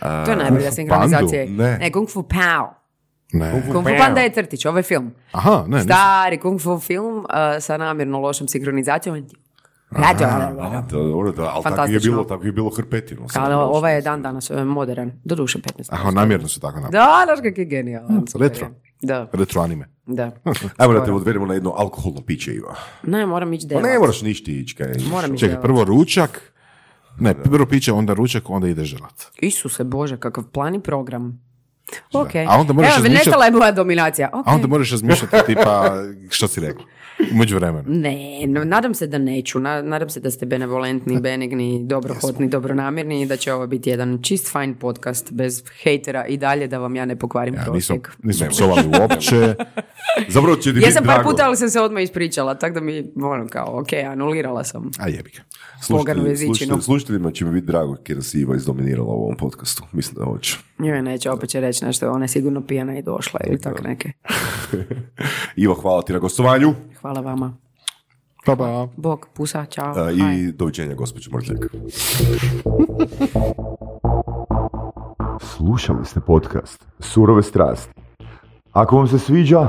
To je najbolja sinkronizacija. Ne. ne, Kung Fu Pao. Ne. Kung Fu Panda je crtić, ovo je film. Aha, ne, nisam. Stari Kung Fu film uh, sa namjerno lošom sinkronizacijom. A, to, dobro, da, ali tako je bilo, tako je bilo hrpetino. Ali ovaj je dan danas je modern. Doduše 15. Aha, namjerno su tako napravili. Da, znaš kak je genijalan. super retro. Da, Retro anime. da. Ajmo da te odvedemo na jedno alkoholno piće, Iva. Ne, moram ići Pa devat. ne moraš ništa ići, kaj. Moram ići Čekaj, prvo ručak, ne, prvo piće, onda ručak, onda ide želat. Isuse Bože, kakav plan i program. Ok. A onda moraš Evo, razmišljat- nestala je moja dominacija. Ok. A onda moraš razmišljati tipa, što si rekla, umeđu vremenu. Ne, no, nadam se da neću. Na- nadam se da ste benevolentni, benigni, dobrohotni, dobronamjerni i da će ovo biti jedan čist fajn podcast bez hejtera i dalje da vam ja ne pokvarim Ja, nisam, prosjek. nisam psovali uopće. Zapravo će ti biti Jesam par drago. puta, ali sam se odmah ispričala, tako da mi, ono kao, ok, anulirala sam. A jebi ga. Slušatelji- Slušateljima će mi biti drago kada si Iva izdominirala u ovom podcastu. Mislim da hoće. Joj, neće, opet će reći nešto, ona je sigurno pijana i došla ili tak neke. Iva, hvala ti na gostovanju Hvala vama. Pa pa. Bog, pusa, čao. a, Bye. i doviđenja, gospođo Mrtljak. Slušali ste podcast Surove strasti. Ako vam se sviđa,